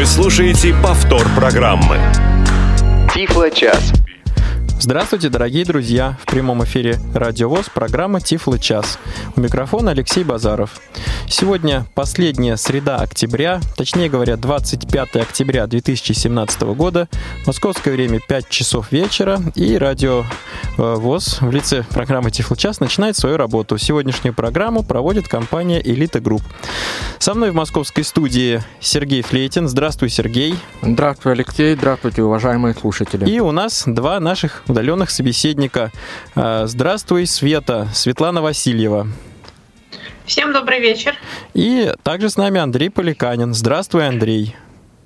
Вы слушаете повтор программы. Тифло-час. Здравствуйте, дорогие друзья! В прямом эфире Радио ВОЗ, программа «Тифло час». У микрофона Алексей Базаров. Сегодня последняя среда октября, точнее говоря, 25 октября 2017 года, московское время 5 часов вечера, и Радио э, ВОЗ в лице программы «Тифло час» начинает свою работу. Сегодняшнюю программу проводит компания «Элита Групп». Со мной в московской студии Сергей Флейтин. Здравствуй, Сергей. Здравствуй, Алексей. Здравствуйте, уважаемые слушатели. И у нас два наших удаленных собеседника. А, здравствуй, Света, Светлана Васильева. Всем добрый вечер. И также с нами Андрей Поликанин. Здравствуй, Андрей.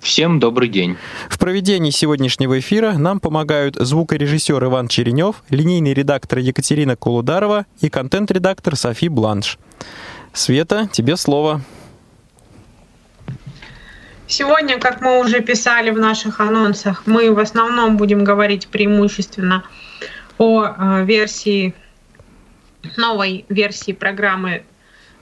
Всем добрый день. В проведении сегодняшнего эфира нам помогают звукорежиссер Иван Черенев, линейный редактор Екатерина Кулударова и контент-редактор Софи Бланш. Света, тебе слово. Сегодня, как мы уже писали в наших анонсах, мы в основном будем говорить преимущественно о э, версии, новой версии программы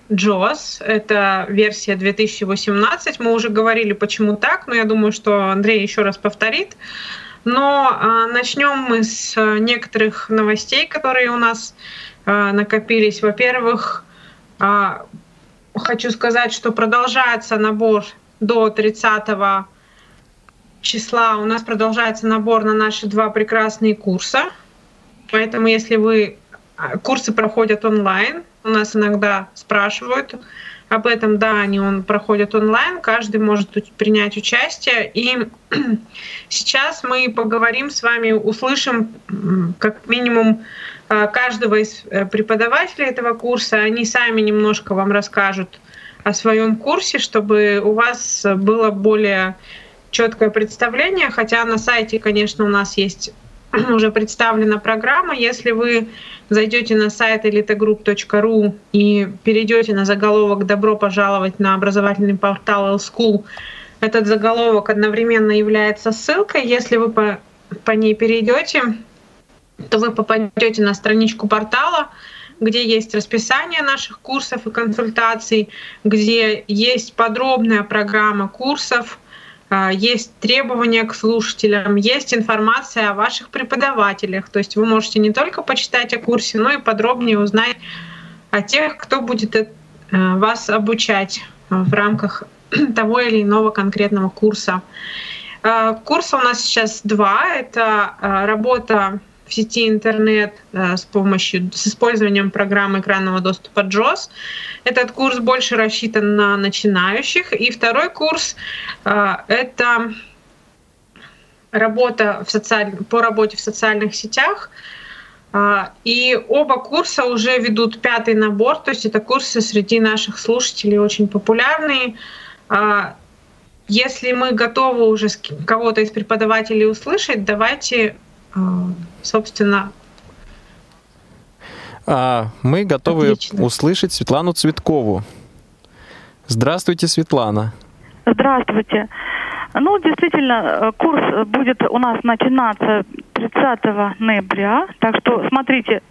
JOS. Это версия 2018. Мы уже говорили, почему так, но я думаю, что Андрей еще раз повторит. Но э, начнем мы с некоторых новостей, которые у нас э, накопились. Во-первых, э, хочу сказать, что продолжается набор до 30 числа у нас продолжается набор на наши два прекрасные курса. Поэтому если вы... А, курсы проходят онлайн. У нас иногда спрашивают об этом. Да, они он, проходят онлайн. Каждый может принять участие. И сейчас мы поговорим с вами, услышим как минимум а, каждого из э, преподавателей этого курса. Они сами немножко вам расскажут, о своем курсе, чтобы у вас было более четкое представление, хотя на сайте, конечно, у нас есть уже представлена программа. Если вы зайдете на сайт elitogroup.ru и перейдете на заголовок «Добро пожаловать на образовательный портал L-School», этот заголовок одновременно является ссылкой. Если вы по, по ней перейдете, то вы попадете на страничку портала, где есть расписание наших курсов и консультаций, где есть подробная программа курсов, а, есть требования к слушателям, есть информация о ваших преподавателях. То есть вы можете не только почитать о курсе, но и подробнее узнать о тех, кто будет э, вас обучать в рамках того или иного конкретного курса. А, курса у нас сейчас два. Это а, работа в сети интернет э, с помощью, с использованием программы экранного доступа JOS. Этот курс больше рассчитан на начинающих. И второй курс э, — это работа в социаль... по работе в социальных сетях. Э, и оба курса уже ведут пятый набор, то есть это курсы среди наших слушателей очень популярные. Если мы готовы уже кого-то из преподавателей услышать, давайте собственно, а, мы готовы Отлично. услышать Светлану Цветкову. Здравствуйте, Светлана. Здравствуйте. Ну, действительно, э, курс будет у нас начинаться 30 ноября, так что смотрите,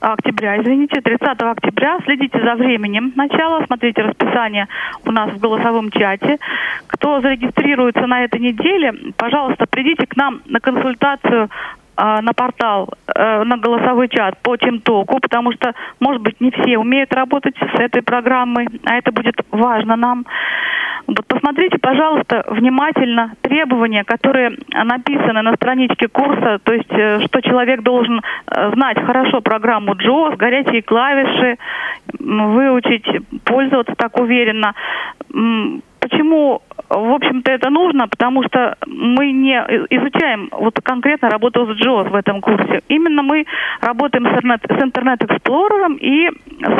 октября, извините, 30 октября. Следите за временем начала, смотрите расписание у нас в голосовом чате. Кто зарегистрируется на этой неделе, пожалуйста, придите к нам на консультацию а, на портал, э, на голосовой чат по Тимтоку, потому что, может быть, не все умеют работать с этой программой, а это будет важно нам. Вот посмотрите, пожалуйста, внимательно требования, которые написаны на страничке курса, то есть, э, что человек должен э, знать хорошо программу JOS, горячие клавиши, выучить, пользоваться так уверенно. Почему в общем-то, это нужно, потому что мы не изучаем вот конкретно работу с JAWS в этом курсе. Именно мы работаем с, интернет, с Internet Explorer и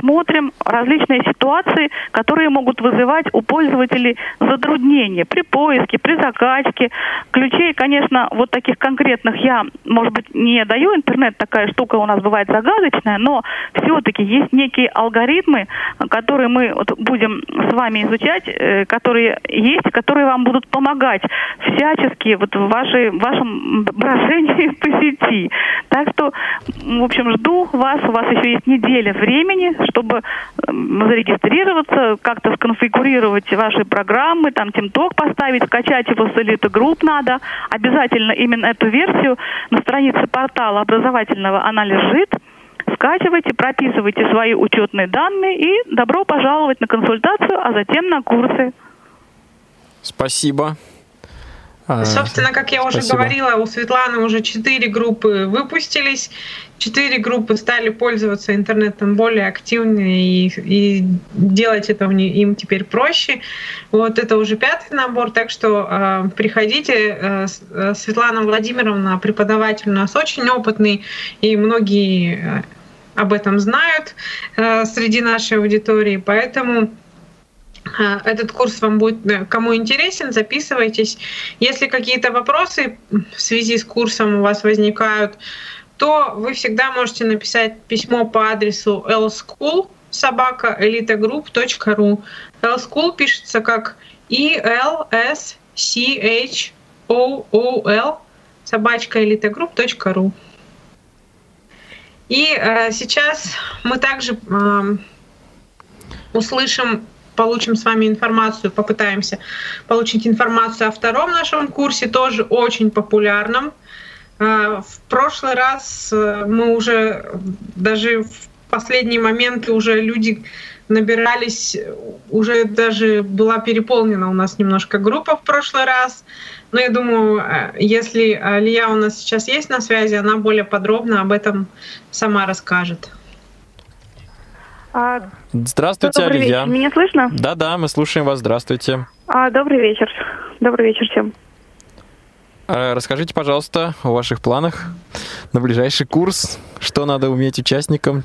смотрим различные ситуации, которые могут вызывать у пользователей затруднения при поиске, при закачке. Ключей, конечно, вот таких конкретных я, может быть, не даю. Интернет такая штука у нас бывает загадочная, но все-таки есть некие алгоритмы, которые мы вот будем с вами изучать, э, которые есть, которые вам будут помогать всячески вот в, вашей, в вашем брожении по сети. Так что, в общем, жду вас. У вас еще есть неделя времени, чтобы зарегистрироваться, как-то сконфигурировать ваши программы, там TeamTalk поставить, скачать его с Elite Group надо. Обязательно именно эту версию на странице портала образовательного она лежит скачивайте, прописывайте свои учетные данные и добро пожаловать на консультацию, а затем на курсы. Спасибо. А, Собственно, как я уже Спасибо. говорила, у Светланы уже четыре группы выпустились, четыре группы стали пользоваться интернетом более активно и, и делать это им теперь проще. Вот это уже пятый набор, так что э, приходите. Э, Светлана Владимировна, преподаватель у нас очень опытный, и многие об этом знают э, среди нашей аудитории, поэтому этот курс вам будет, кому интересен, записывайтесь. Если какие-то вопросы в связи с курсом у вас возникают, то вы всегда можете написать письмо по адресу lschool собака elitegroup.ru. lschool пишется как e l s c h o o l собачка elitegroup.ru. И э, сейчас мы также э, услышим получим с вами информацию, попытаемся получить информацию о втором нашем курсе, тоже очень популярном. А, в прошлый раз э, мы уже даже в последние моменты уже люди набирались, уже даже была переполнена у нас немножко группа в прошлый раз. Но я думаю, э, если Алия у нас сейчас есть на связи, она более подробно об этом сама расскажет. А, Здравствуйте, добрый Алия. Вечер. Меня слышно? Да-да, мы слушаем вас. Здравствуйте. А, добрый вечер. Добрый вечер всем. А, расскажите, пожалуйста, о ваших планах на ближайший курс. Что надо уметь участникам?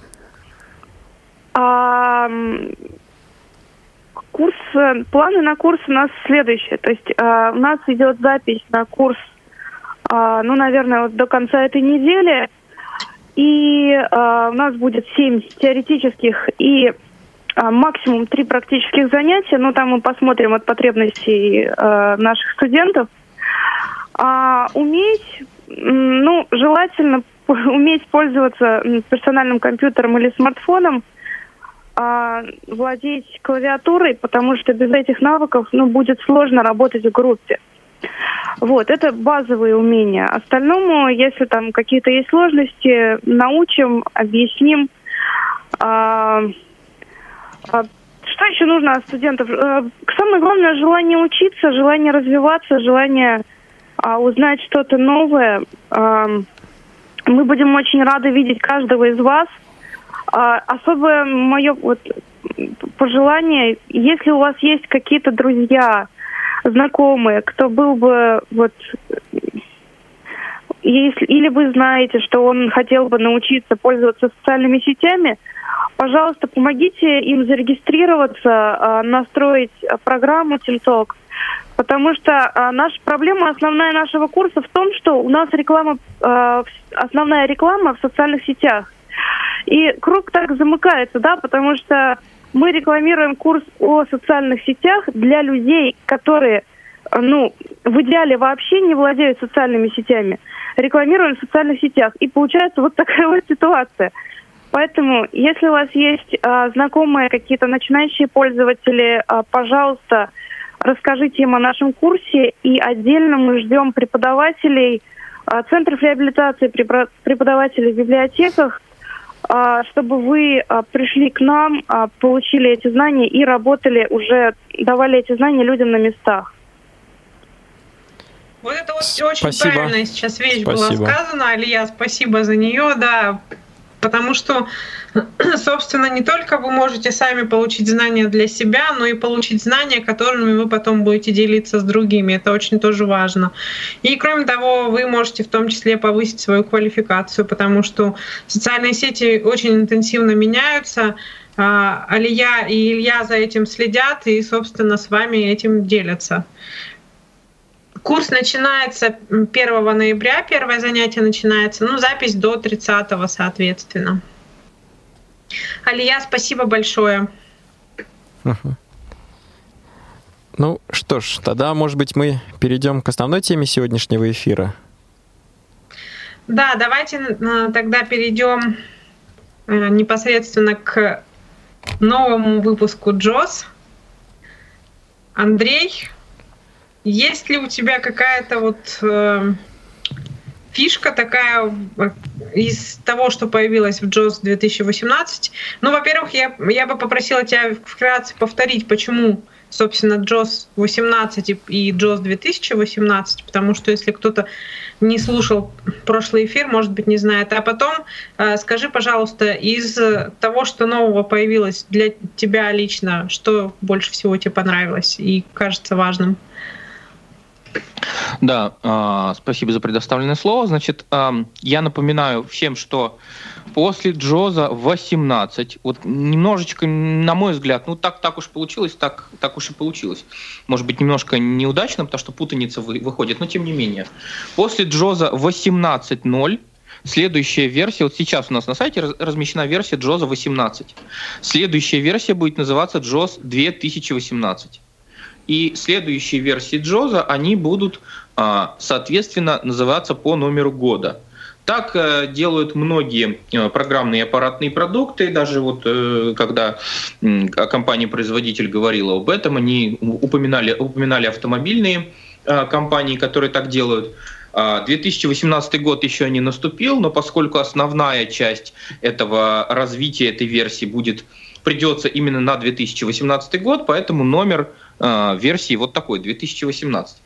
А, курс, планы на курс у нас следующие. То есть а, у нас идет запись на курс, а, ну, наверное, вот до конца этой недели – и э, у нас будет 7 теоретических и э, максимум 3 практических занятия. Ну, там мы посмотрим от потребностей э, наших студентов. А уметь, ну, желательно уметь пользоваться персональным компьютером или смартфоном, а, владеть клавиатурой, потому что без этих навыков ну, будет сложно работать в группе. Вот, это базовые умения. Остальному, если там какие-то есть сложности, научим, объясним. А, а, что еще нужно от студентов? А, самое главное желание учиться, желание развиваться, желание а, узнать что-то новое. Мы будем очень рады видеть каждого из вас. Особое мое вот пожелание, если у вас есть какие-то друзья, знакомые, кто был бы вот если, или вы знаете, что он хотел бы научиться пользоваться социальными сетями, пожалуйста, помогите им зарегистрироваться, а, настроить программу TeamTalk, потому что а, наша проблема, основная нашего курса в том, что у нас реклама, а, основная реклама в социальных сетях. И круг так замыкается, да, потому что мы рекламируем курс о социальных сетях для людей, которые, ну, в идеале вообще не владеют социальными сетями. Рекламируем в социальных сетях. И получается вот такая вот ситуация. Поэтому, если у вас есть а, знакомые какие-то начинающие пользователи, а, пожалуйста, расскажите им о нашем курсе. И отдельно мы ждем преподавателей, а, центров реабилитации, преподавателей в библиотеках, чтобы вы а, пришли к нам, а, получили эти знания и работали уже, давали эти знания людям на местах. Вот это вот очень спасибо. правильная сейчас вещь спасибо. была сказана, Алия, спасибо за нее, да, потому что собственно, не только вы можете сами получить знания для себя, но и получить знания, которыми вы потом будете делиться с другими. Это очень тоже важно. И кроме того, вы можете в том числе повысить свою квалификацию, потому что социальные сети очень интенсивно меняются. А, Алия и Илья за этим следят и, собственно, с вами этим делятся. Курс начинается 1 ноября, первое занятие начинается, ну, запись до 30 соответственно. Алия, спасибо большое. Ну что ж, тогда, может быть, мы перейдем к основной теме сегодняшнего эфира. Да, давайте тогда перейдем э, непосредственно к новому выпуску Джос. Андрей, есть ли у тебя какая-то вот э, фишка такая из того, что появилось в JOS 2018? Ну, во-первых, я, я бы попросила тебя вкратце повторить, почему собственно, JOS 18 и JOS 2018, потому что если кто-то не слушал прошлый эфир, может быть, не знает. А потом э, скажи, пожалуйста, из того, что нового появилось для тебя лично, что больше всего тебе понравилось и кажется важным? Да, э, спасибо за предоставленное слово. Значит, э, я напоминаю всем, что после Джоза 18, вот немножечко, на мой взгляд, ну так, так уж получилось, так, так уж и получилось. Может быть, немножко неудачно, потому что путаница вы, выходит, но тем не менее. После Джоза 18.0 Следующая версия, вот сейчас у нас на сайте размещена версия Джоза 18. Следующая версия будет называться Джоз 2018. И следующие версии Джоза, они будут, а, соответственно, называться по номеру года. Так э, делают многие э, программные аппаратные продукты. Даже вот э, когда компания-производитель говорила об этом, они упоминали, упоминали автомобильные компании, которые так делают. 2018 а, год еще не наступил, но поскольку основная часть этого развития этой версии будет придется именно на 2018 год, поэтому номер версии вот такой, 2018.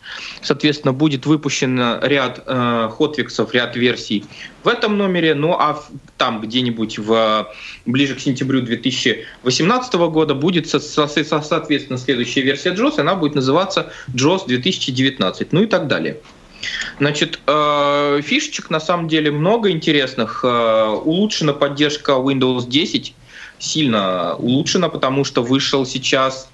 Соответственно, будет выпущен ряд э, ряд версий в этом номере, ну а там где-нибудь в, ближе к сентябрю 2018 года будет, со, со, соответственно, следующая версия JOS, она будет называться JOS 2019, ну и так далее. Значит, э, фишечек на самом деле много интересных. Э, улучшена поддержка Windows 10, сильно улучшена, потому что вышел сейчас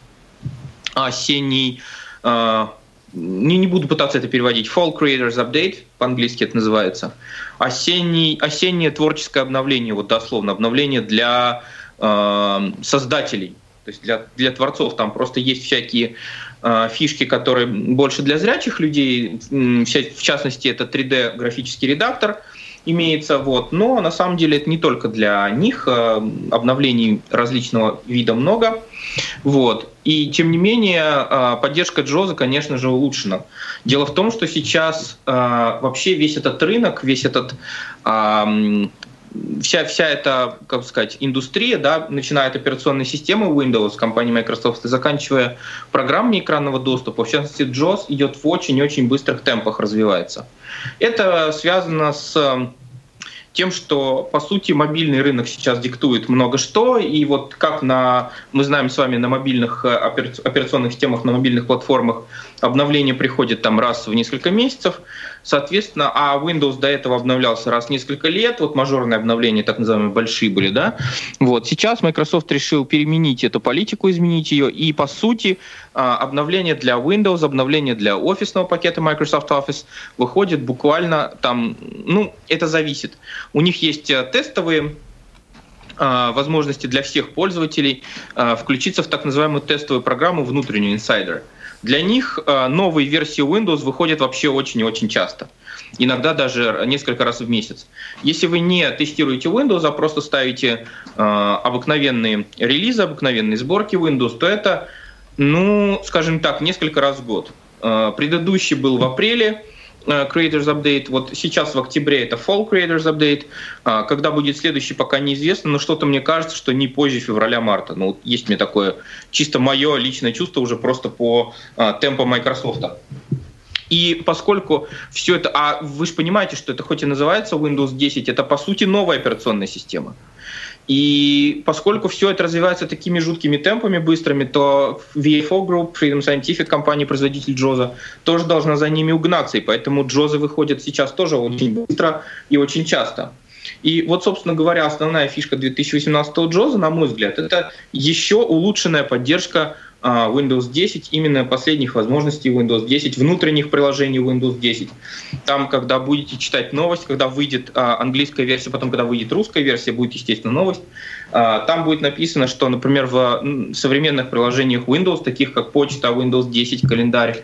осенний, э, не, не буду пытаться это переводить, Fall Creators Update, по-английски это называется, осенний, осеннее творческое обновление, вот дословно, обновление для э, создателей, то есть для, для творцов. Там просто есть всякие э, фишки, которые больше для зрячих людей, в частности это 3D графический редактор, имеется. Вот. Но на самом деле это не только для них. Э, обновлений различного вида много. Вот. И тем не менее э, поддержка Джоза, конечно же, улучшена. Дело в том, что сейчас э, вообще весь этот рынок, весь этот вся, вся эта, как сказать, индустрия, да, начиная от операционной системы Windows компании Microsoft и заканчивая программами экранного доступа, в частности, JOS идет в очень-очень быстрых темпах развивается. Это связано с тем, что, по сути, мобильный рынок сейчас диктует много что, и вот как на, мы знаем с вами, на мобильных э, операционных системах, на мобильных платформах обновление приходит там раз в несколько месяцев, соответственно, а Windows до этого обновлялся раз в несколько лет, вот мажорные обновления, так называемые, большие были, да, вот, сейчас Microsoft решил переменить эту политику, изменить ее, и, по сути, а, обновление для Windows, обновление для офисного пакета Microsoft Office выходит буквально там, ну, это зависит. У них есть э, тестовые а, возможности для всех пользователей а, включиться в так называемую тестовую программу внутреннюю Insider. Для них новые версии Windows выходят вообще очень и очень часто. Иногда даже несколько раз в месяц. Если вы не тестируете Windows, а просто ставите обыкновенные релизы, обыкновенные сборки Windows, то это ну, скажем так, несколько раз в год. Э, предыдущий был в апреле, э, Creators Update. Вот сейчас в октябре это Fall Creators Update. Э, когда будет следующий, пока неизвестно, но что-то мне кажется, что не позже февраля-марта. Ну, есть мне такое чисто мое личное чувство уже просто по темпу Microsoft. И поскольку все это, а вы же понимаете, что это хоть и называется Windows 10, это по сути новая операционная система. И поскольку все это развивается такими жуткими темпами быстрыми, то VFO Group, Freedom Scientific, компания-производитель Джоза, тоже должна за ними угнаться. И поэтому Джозы выходят сейчас тоже очень быстро и очень часто. И вот, собственно говоря, основная фишка 2018 Джоза, на мой взгляд, это еще улучшенная поддержка Windows 10, именно последних возможностей Windows 10, внутренних приложений Windows 10. Там, когда будете читать новость, когда выйдет а, английская версия, потом, когда выйдет русская версия, будет, естественно, новость. А, там будет написано, что, например, в современных приложениях Windows, таких как почта, Windows 10, календарь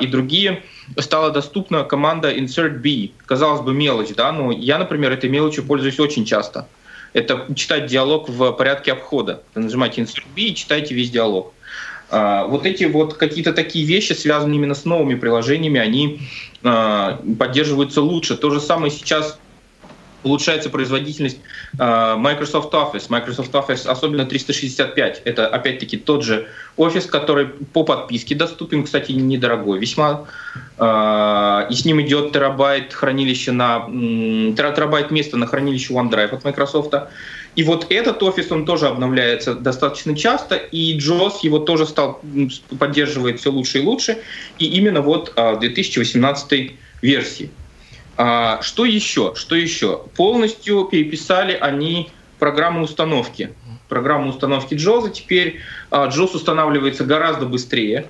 и другие, стала доступна команда Insert B. Казалось бы, мелочь, да, но я, например, этой мелочью пользуюсь очень часто. Это читать диалог в порядке обхода. Нажимаете Insert B и читаете весь диалог. А, вот эти вот какие-то такие вещи, связанные именно с новыми приложениями, они а, поддерживаются лучше. То же самое сейчас улучшается производительность а, Microsoft Office. Microsoft Office, особенно 365. Это, опять-таки, тот же офис, который по подписке доступен, кстати, недорогой весьма. И с ним идет терабайт хранилища на терабайт места на хранилище OneDrive от Microsoft. И вот этот офис, он тоже обновляется достаточно часто, и JOS его тоже стал поддерживает все лучше и лучше, и именно вот а, в 2018 версии. А, что еще? Что еще? Полностью переписали они программу установки. Программу установки JOS теперь JOS а, устанавливается гораздо быстрее.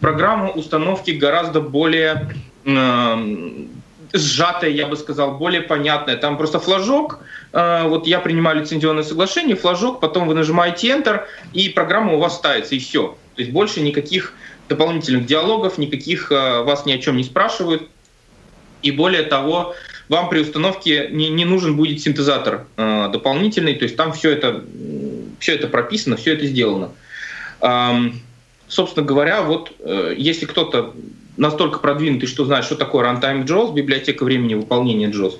Программа установки гораздо более сжатая, я бы сказал, более понятная. Там просто флажок, э, вот я принимаю лицензионное соглашение, флажок, потом вы нажимаете Enter, и программа у вас ставится, и все. То есть больше никаких дополнительных диалогов, никаких э, вас ни о чем не спрашивают. И более того, вам при установке не, не нужен будет синтезатор э, дополнительный, то есть там все это, все это прописано, все это сделано. Эм, собственно говоря, вот э, если кто-то настолько продвинутый, что знает, что такое Runtime JAWS, библиотека времени выполнения JAWS,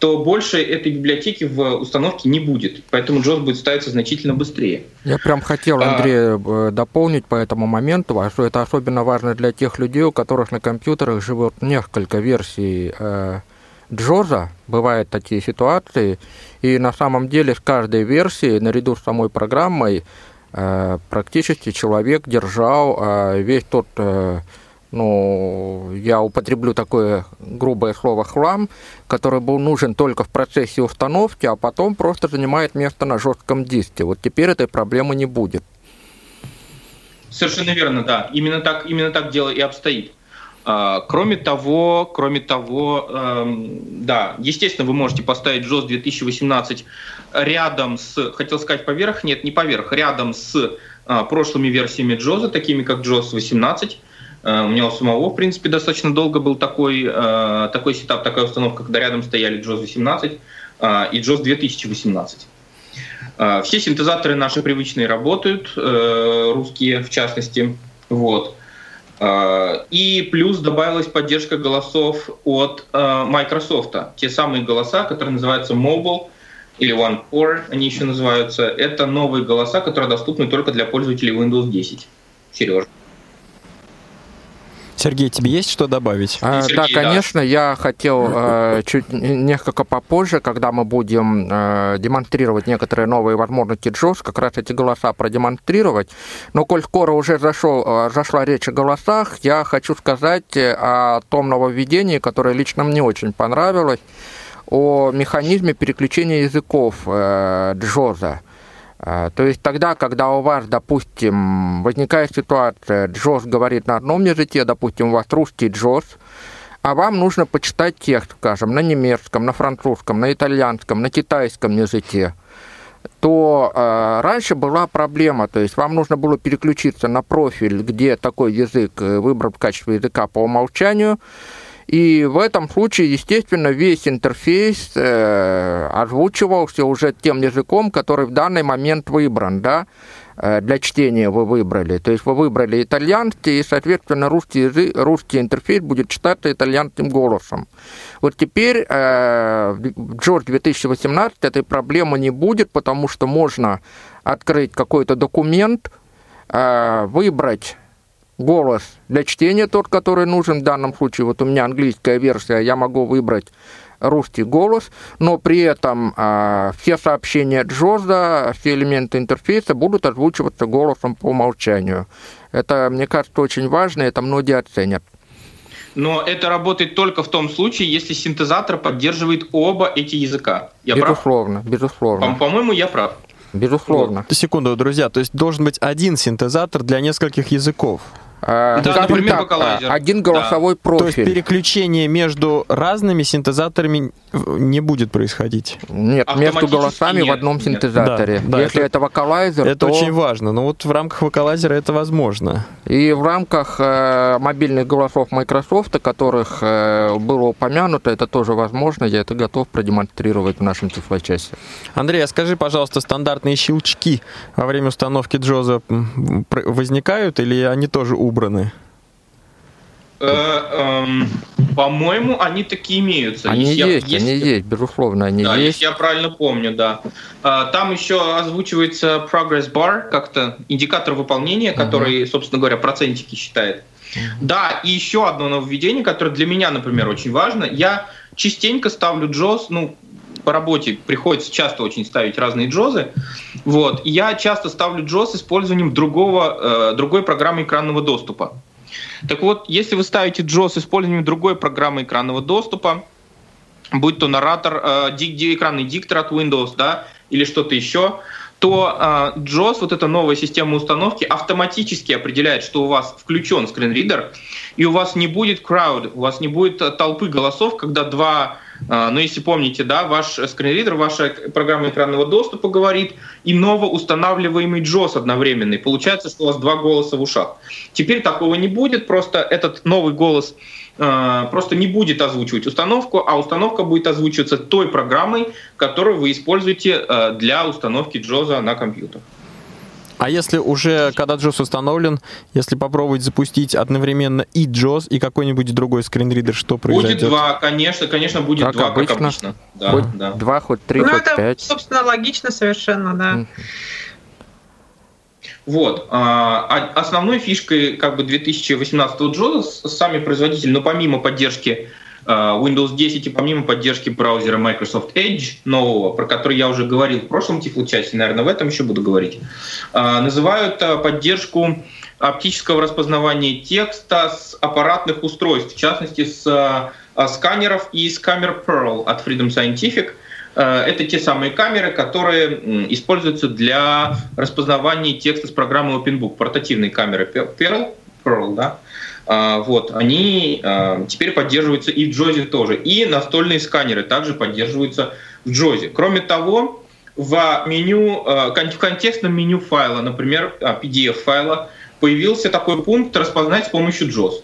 то больше этой библиотеки в установке не будет. Поэтому JAWS будет ставиться значительно быстрее. Я прям хотел, а, Андрей, а... дополнить по этому моменту, а что это особенно важно для тех людей, у которых на компьютерах живут несколько версий э, JAWS. Бывают такие ситуации. И на самом деле с каждой версией, наряду с самой программой, э, практически человек держал э, весь тот ну, я употреблю такое грубое слово хлам, который был нужен только в процессе установки, а потом просто занимает место на жестком диске. Вот теперь этой проблемы не будет. Совершенно верно, да. Именно так, именно так дело и обстоит. А, кроме того, кроме того, эм, да, естественно, вы можете поставить JOS 2018 рядом с, хотел сказать поверх, нет, не поверх, рядом с а, прошлыми версиями JOS, такими как JOS 18, Э, у меня у самого, в принципе, достаточно долго был такой, э, такой сетап, такая установка, когда рядом стояли JOS 18 э, и JOS 2018. Все синтезаторы наши привычные работают, русские в частности. Вот. И плюс добавилась поддержка голосов от Microsoft. Те самые голоса, которые называются Mobile или One Core, они еще называются. Это новые голоса, которые доступны только для пользователей Windows 10. Сережа. Сергей, тебе есть что добавить? А, Сергей, да, конечно, да. я хотел э, чуть несколько попозже, когда мы будем э, демонстрировать некоторые новые возможности JOS, как раз эти голоса продемонстрировать. Но коль скоро уже зашел, э, зашла речь о голосах, я хочу сказать э, о том нововведении, которое лично мне очень понравилось, о механизме переключения языков э, JOS. А, то есть тогда, когда у вас, допустим, возникает ситуация, Джос говорит на одном языке, допустим, у вас русский Джос, а вам нужно почитать текст, скажем, на немецком, на французском, на итальянском, на китайском языке, то э, раньше была проблема, то есть вам нужно было переключиться на профиль, где такой язык э, выбран в качестве языка по умолчанию, и в этом случае, естественно, весь интерфейс э, озвучивался уже тем языком, который в данный момент выбран, да, э, для чтения вы выбрали. То есть вы выбрали итальянский, и, соответственно, русский, язык, русский интерфейс будет читаться итальянским голосом. Вот теперь э, в George 2018 этой проблемы не будет, потому что можно открыть какой-то документ, э, выбрать голос для чтения, тот, который нужен в данном случае. Вот у меня английская версия, я могу выбрать русский голос, но при этом э, все сообщения Джоза, все элементы интерфейса будут озвучиваться голосом по умолчанию. Это, мне кажется, очень важно, это многие оценят. Но это работает только в том случае, если синтезатор поддерживает оба эти языка. Я безусловно, прав? безусловно. По- по-моему, я прав. Безусловно. Секунду, друзья, то есть должен быть один синтезатор для нескольких языков. А, Да, скажем например, так, вокалайзер. один голосовой То есть профиль. переключение между разными синтезаторами не будет происходить. Нет, между голосами в нет, одном нет. синтезаторе. Да, да, Если это- это, вокалайзер, Это то очень важно. Но вот в рамках вокалайзера это возможно. и в рамках э, мобильных голосов Microsoft, о которых э, было упомянуто, это тоже возможно. Я это готов продемонстрировать в нашем тифлочасе. Андрей, а скажи, пожалуйста, стандартные щелчки во время установки Джоза возникают или они тоже убраны? Э, эм, По-моему, они такие имеются. Они Если я- есть, если- они есть, безусловно, они Да, есть. если я правильно помню, да. А, Там еще озвучивается progress bar, как-то индикатор выполнения, который, собственно говоря, процентики считает. Да, и еще одно нововведение, которое для меня, например, очень важно. Я частенько ставлю джоз, ну, по работе приходится часто очень ставить разные джозы. Вот. И я часто ставлю джоз с использованием другого, э, другой программы экранного доступа. Так вот, если вы ставите JAWS с использованием другой программы экранного доступа, будь то наратор, э, дик- ди- экранный диктор от Windows, да, или что-то еще, то э, JAWS, вот эта новая система установки, автоматически определяет, что у вас включен скринридер, и у вас не будет crowd, у вас не будет э, толпы голосов, когда два, э, ну если помните, да, ваш скринридер, ваша программа экранного доступа говорит, и новоустанавливаемый JAWS одновременный. Получается, что у вас два голоса в ушах. Теперь такого не будет, просто этот новый голос э, просто не будет озвучивать установку, а установка будет озвучиваться той программой, которую вы используете э, для установки Джоза на компьютер. А если уже, когда JOS установлен, если попробовать запустить одновременно и JOS, и какой-нибудь другой скринридер, что произойдет? Будет два, конечно, конечно, будет Как два, как обычно. обычно. Да, хоть да. два, хоть три, Ну, хоть это, пять. собственно, логично совершенно, да. Вот. а, а Основной фишкой как бы 2018 Джоза сами производители, но помимо поддержки Windows 10 и помимо поддержки браузера Microsoft Edge нового, про который я уже говорил в прошлом тифлочасе, наверное, в этом еще буду говорить, а, называют а, поддержку оптического распознавания текста с аппаратных устройств, в частности с сканеров и с камер Pearl от Freedom Scientific. Э, Это те самые камеры, которые используются для распознавания текста с программы OpenBook, портативные камеры Pearl, Pearl да? А, Вот, они а, теперь поддерживаются и в Джозе тоже. И настольные сканеры также поддерживаются в Джозе. Кроме того, в меню, кон- в контекстном меню файла, например, а, PDF-файла, появился такой пункт «Распознать с помощью JOS».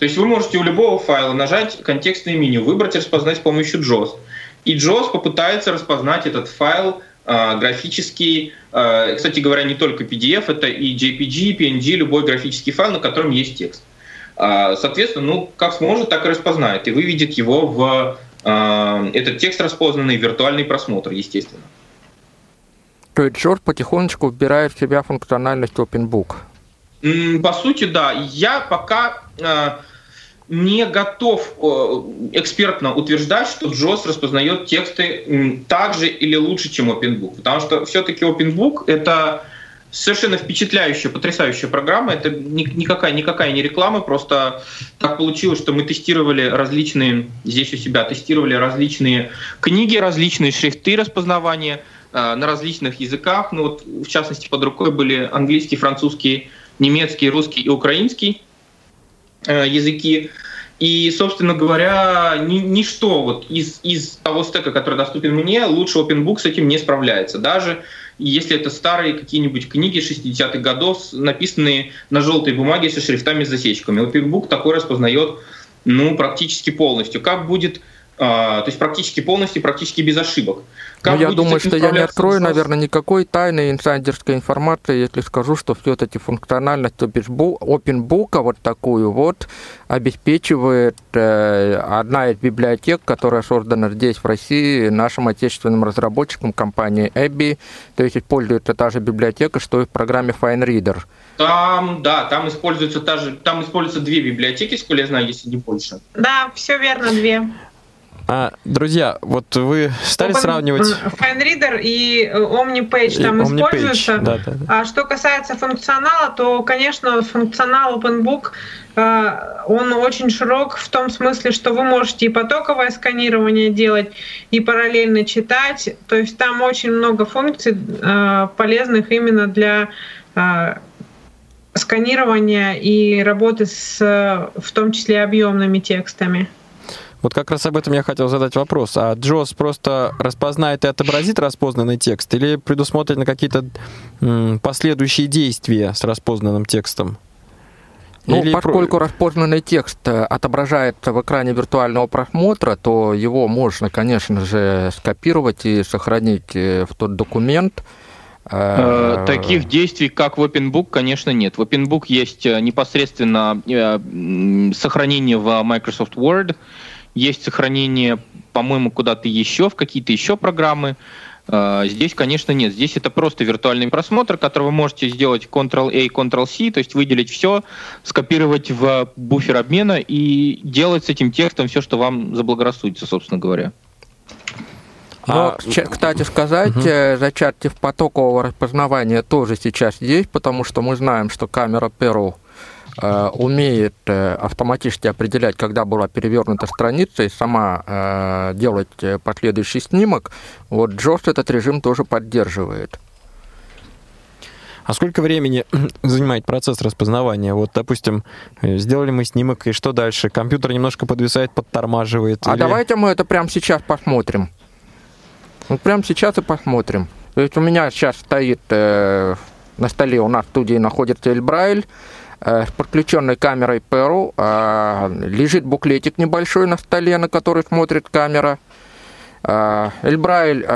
То есть вы можете у любого файла нажать контекстное меню, выбрать «Распознать с помощью JOS». И JOS попытается распознать этот файл а, графический, а, кстати говоря, не только PDF, это и JPG, PNG, любой графический файл, на котором есть текст. А, Соответственно, ну, как сможет, так и распознает, и выведет его в а, этот текст распознанный, виртуальный просмотр, естественно. То есть Джордж потихонечку вбирает в себя функциональность OpenBook. По сути, да. Я пока э, не готов э, экспертно утверждать, что JOS распознает тексты так же или лучше, чем OpenBook. Потому что все-таки OpenBook — это совершенно впечатляющая, потрясающая программа. Это ни- никакая, никакая не реклама, просто так получилось, что мы тестировали различные, здесь у себя тестировали различные книги, различные шрифты распознавания э, на различных языках. Ну вот, в частности, под рукой были английский, французский, немецкий, русский и украинский э, языки. И, собственно говоря, ни- ничто вот из, из того стека, который доступен мне, лучше OpenBook с этим не справляется. Даже если это старые какие-нибудь книги 60-х годов, написанные на желтой бумаге со шрифтами с засечками. OpenBook такой распознает ну, практически полностью. Как будет, то есть практически полностью, практически без ошибок. Как Ну, я будет думаю, что я не открою, JOS? наверное, никакой тайной инсайдерской информации, если скажу, что все-таки функциональность OpenBook, OpenBook вот такую вот обеспечивает э, одна из библиотек, которая создана здесь, в России, нашим отечественным разработчиком компании Abby. То есть используется та же библиотека, что и в программе FineReader. Там, да, там используются та же, там используются две библиотеки, сколько я знаю, если не больше. Да, все верно, две. А, друзья, вот вы стали сравнивать... FineReader и э, OmniPage там и используются. Да, да, да. А что касается функционала, то, конечно, функционал OpenBook, э, он очень широк в том смысле, что вы можете и потоковое сканирование делать, и параллельно читать. То есть там очень много функций э, полезных именно для сканирования и работы с, в том числе, объемными текстами. Вот как раз об этом я хотел задать вопрос. А Джос просто распознает и отобразит распознанный текст или предусмотрены какие-то последующие действия с распознанным текстом? Ну, Или поскольку про... распознанный текст э, отображается в экране виртуального просмотра, то его можно, конечно же, скопировать и сохранить э, в тот документ. Э, таких действий, как в OpenBook, конечно, нет. В OpenBook есть непосредственно сохранение в Microsoft Word, есть сохранение, по-моему, куда-то еще, в какие-то еще программы. А, здесь, конечно, нет. Здесь это просто виртуальный просмотр, который вы можете сделать Ctrl-A, Ctrl-C, то есть выделить все, скопировать в буфер обмена и делать с этим текстом все, что вам заблагорассудится, собственно говоря. Ну, а, кстати сказать, угу. зачатки потокового распознавания тоже сейчас есть, потому что мы знаем, что камера Э, умеет э, автоматически определять, когда была перевернута страница и сама э, делать последующий снимок, вот JOS этот режим тоже поддерживает. А сколько времени занимает процесс распознавания? Вот, допустим, сделали мы снимок, и что дальше? Компьютер немножко подвисает, подтормаживает? А или... давайте мы это прямо сейчас посмотрим. Вот прямо сейчас и посмотрим. То есть у меня сейчас стоит э, на столе у нас в студии находится Эльбрайль, Э, подключенной камерой Peru. Э, лежит буклетик небольшой на столе, на который смотрит камера. Э, Эльбрайль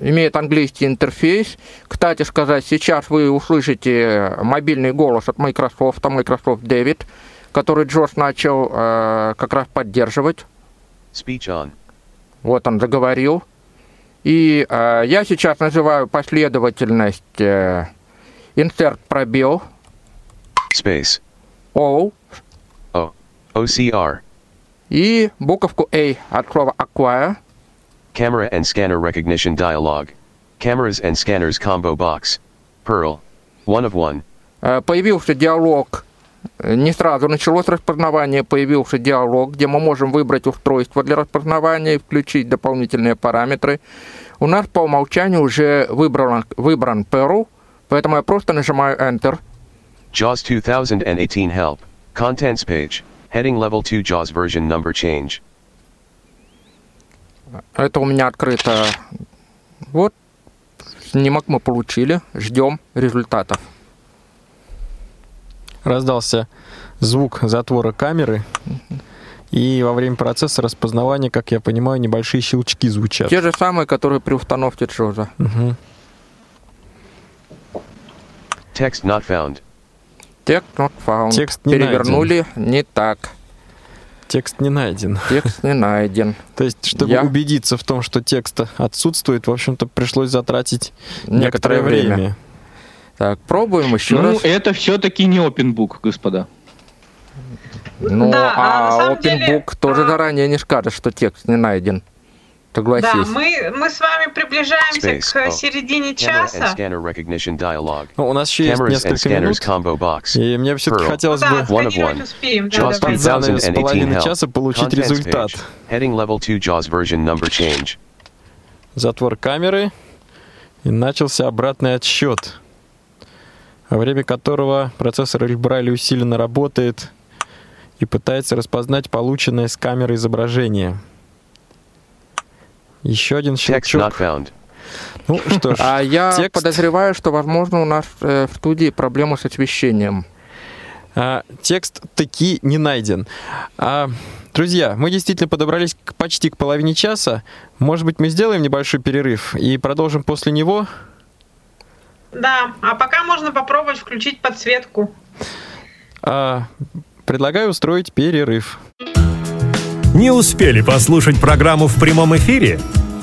имеет английский интерфейс. Кстати сказать, сейчас вы услышите мобильный голос от Microsoft, Microsoft David, который Джордж начал как раз поддерживать. Speech on. Вот он заговорил. И я сейчас называю последовательность insert пробел Space. O. O. OCR. И буковку A от слова acquire. Camera and scanner recognition dialog. Cameras and scanners combo box. Pearl. One of one. Появился диалог. Не сразу началось распознавание, появился диалог, где мы можем выбрать устройство для распознавания и включить дополнительные параметры. У нас по умолчанию уже выбран, выбран Pearl, поэтому я просто нажимаю Enter – JAWS 2018 Help. Contents page. Heading level 2 JAWS version number change. Это у меня открыто. Вот. Снимок мы получили. Ждем результатов. Раздался звук затвора камеры. И во время процесса распознавания, как я понимаю, небольшие щелчки звучат. Те же самые, которые при установке Джоза. Угу. Text not found. Текст not found. Текст не Перевернули найден. не так. Текст не найден. Текст не найден. То есть, чтобы Я... убедиться в том, что текст отсутствует, в общем-то, пришлось затратить некоторое, некоторое время. время. Так, пробуем еще ну, раз. Ну, это все-таки не OpenBook, господа. Ну, да, а, а OpenBook деле, тоже а... заранее не скажет, что текст не найден. Согласись. Да, мы, мы с вами приближаемся Space. к Oh. середине часа. Ну, у нас еще есть несколько минут. combo box. И мне все-таки Pearl. хотелось да, бы One one. успеем. Да, JAWS давай. под занавес 2018 половины help. часа получить Contents результат. page. Heading level 2 JAWS version number change. Затвор камеры. И начался обратный отсчет, во время которого процессор Эльбрайля усиленно работает и пытается распознать полученное с камеры изображение. Еще один щелчок. Ну что ж, А я текст. подозреваю, что, возможно, у нас э, в студии проблемы с освещением. А, текст таки не найден. А, друзья, мы действительно подобрались к, почти к половине часа. Может быть, мы сделаем небольшой перерыв и продолжим после него? Да, а пока можно попробовать включить подсветку. А, предлагаю устроить перерыв. Не успели послушать программу в прямом эфире?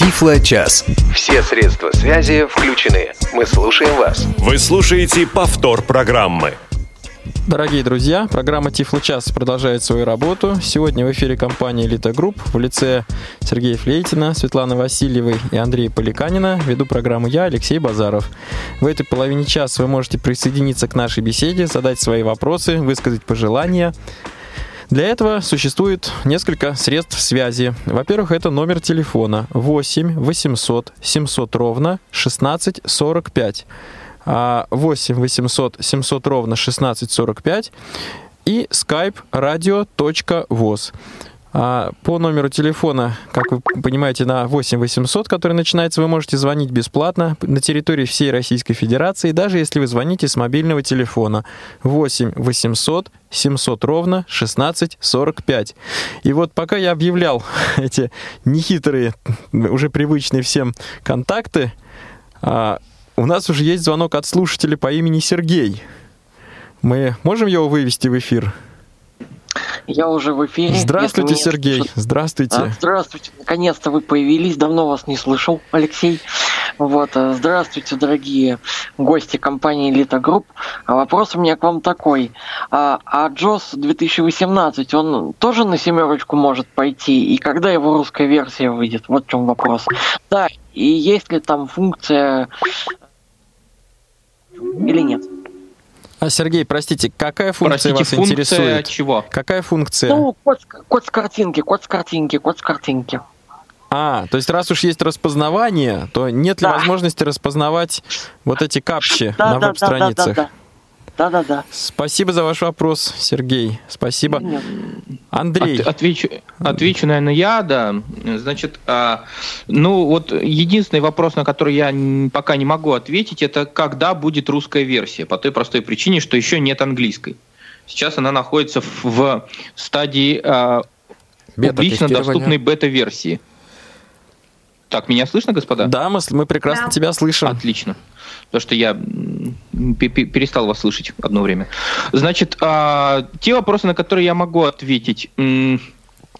Тифло час. Все средства связи включены. Мы слушаем вас. Вы слушаете повтор программы. Дорогие друзья, программа Тифло час продолжает свою работу. Сегодня в эфире компания Элита Групп в лице Сергея Флейтина, Светланы Васильевой и Андрея Поликанина веду программу я, Алексей Базаров. В этой половине часа вы можете присоединиться к нашей беседе, задать свои вопросы, высказать пожелания. Для этого существует несколько средств связи. Во-первых, это номер телефона 8 800 700 ровно 16 45. 8 800 700 ровно 1645 и skype radio.voz. А по номеру телефона, как вы понимаете, на 8 800, который начинается, вы можете звонить бесплатно на территории всей Российской Федерации, даже если вы звоните с мобильного телефона 8 800 700 ровно 16 45. И вот пока я объявлял эти нехитрые, уже привычные всем контакты, а, у нас уже есть звонок от слушателя по имени Сергей. Мы можем его вывести в эфир? Я уже в эфире. Здравствуйте, Сергей. Слышат... Здравствуйте. А, здравствуйте. Наконец-то вы появились. Давно вас не слышал, Алексей. Вот. Э, здравствуйте, дорогие гости компании Elite Group. А вопрос у меня к вам такой. А, а JOS 2018, он тоже на семерочку может пойти? И когда его русская версия выйдет? Вот в чем вопрос. Да, и есть ли там функция или нет? А, Сергей, простите, какая функция простите, вас функция интересует? чего? Какая функция? Ну, код, код с картинки, код с картинки, код с картинки. А, то есть раз уж есть распознавание, то нет ли да. возможности распознавать вот эти капчи да, на да, веб-страницах? Да, да, да, да. Да-да-да. Спасибо за ваш вопрос, Сергей. Спасибо. Андрей. От, отвечу, отвечу, наверное, я, да. Значит, а, ну вот единственный вопрос, на который я пока не могу ответить, это когда будет русская версия, по той простой причине, что еще нет английской. Сейчас она находится в, в стадии а, публично доступной бета-версии. Так, меня слышно, господа? Да, мы, мы прекрасно да. тебя слышим. Отлично. Потому что я перестал вас слышать одно время. Значит, а, те вопросы, на которые я могу ответить.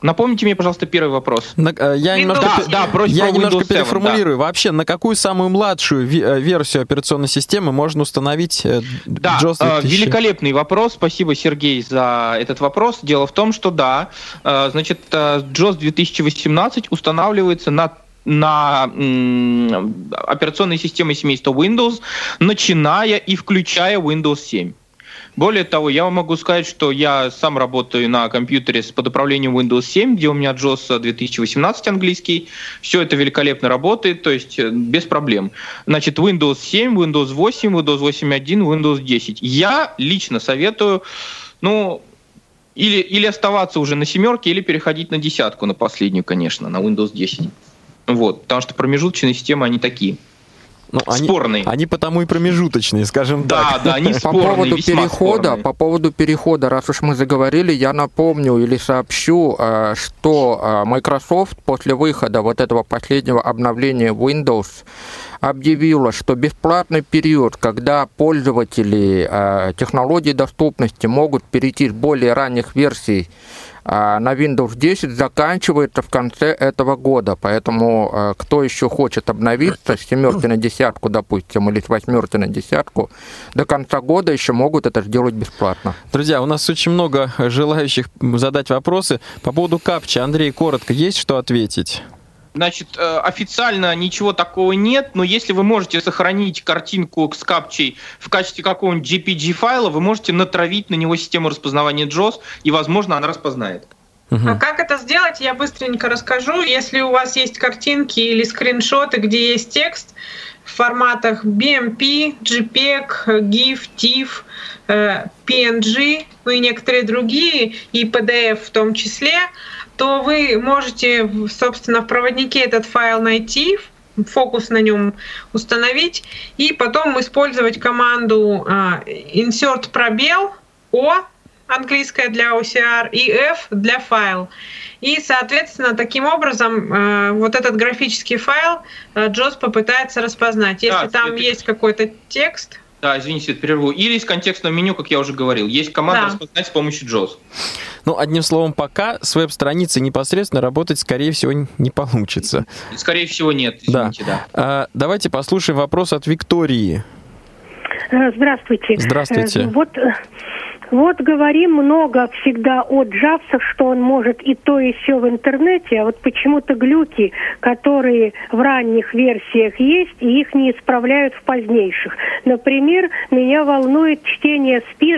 Напомните мне, пожалуйста, первый вопрос. На, э, я немножко, да, да, я немножко переформулирую. 7, да. Вообще, на какую самую младшую э, версию операционной системы можно установить э, да, JOS 2000? великолепный вопрос. Спасибо, Сергей, за этот вопрос. Дело в том, что да, значит, JOS 2018 устанавливается на на операционные системы семейства Windows, начиная и включая Windows 7. Более того, я вам могу сказать, что я сам работаю на компьютере с под управлением Windows 7, где у меня JOS 2018 английский. Все это великолепно работает, то есть э, без проблем. Значит, Windows 7, Windows 8, Windows 8.1, Windows 10. Я лично советую, ну, или, или оставаться уже на семерке, или переходить на десятку, на последнюю, конечно, на Windows 10. Вот, потому что промежуточные системы, они такие. Ну, они, спорные. Они потому и промежуточные, скажем да, так. Да, они спорные, по поводу перехода, спорные. по поводу перехода, раз уж мы заговорили, я напомню или сообщу, э, что э, Microsoft после выхода вот этого последнего обновления Windows объявила, что бесплатный период, когда пользователи э, технологий доступности могут перейти с более ранних версий на Windows 10 заканчивается в конце этого года. Поэтому а, кто еще хочет обновиться с семерки на десятку, допустим, или с восьмерки на десятку, до конца года еще могут это сделать бесплатно. Друзья, у нас очень много желающих задать вопросы. По поводу капчи, Андрей, коротко, есть что ответить? Значит, э, официально ничего такого нет, но если вы можете сохранить картинку с капчей в качестве какого-нибудь JPG файла, вы можете натравить на него систему распознавания JOS, и, возможно, она распознает. А как это сделать, я быстренько расскажу. Если у вас есть картинки или скриншоты, где есть текст в форматах BMP, JPEG, GIF, TIFF, э, PNG, ну и некоторые другие, и PDF в том числе, то вы можете, собственно, в проводнике этот файл найти, фокус на нем установить, и потом использовать команду а, insert пробел о английское для OCR, и F для файл. И, соответственно, таким образом э, вот этот графический файл э, Джос попытается распознать. Если Да, там это- есть какой-то текст, Да, извините, Свет, перерву. Или из контекстного меню, как я уже говорил. Есть команда Да. распознать с помощью JOS. Ну, одним словом, пока с веб-страницей непосредственно работать, скорее всего, не получится. Скорее всего, нет, Да. извините, да. А, давайте послушаем вопрос от Виктории. Э, Здравствуйте. Здравствуйте. Э, Вот, э, вот говорим много всегда о джавсах, что он может и то, и все в интернете, а вот почему-то глюки, которые в ранних версиях есть, и их не исправляют в позднейших. Например, меня волнует чтение, спи-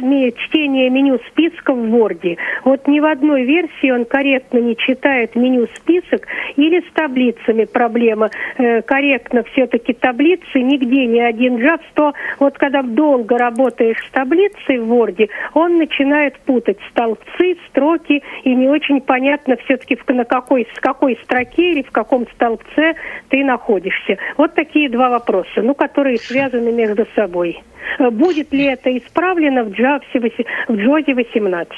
чтение меню списков в Word. Вот ни в одной версии он корректно не читает меню список или с таблицами проблема. Э, корректно все-таки таблицы, нигде ни один джав, что вот когда долго работаешь с таблицей в Word, он начинает путать столбцы, строки, и не очень понятно все-таки на какой, с какой строке или в каком столбце ты находишься. Вот такие два вопроса, ну, которые связаны между собой. Э, Будет ли это исправлено в, Джавсе, в Джозе 18?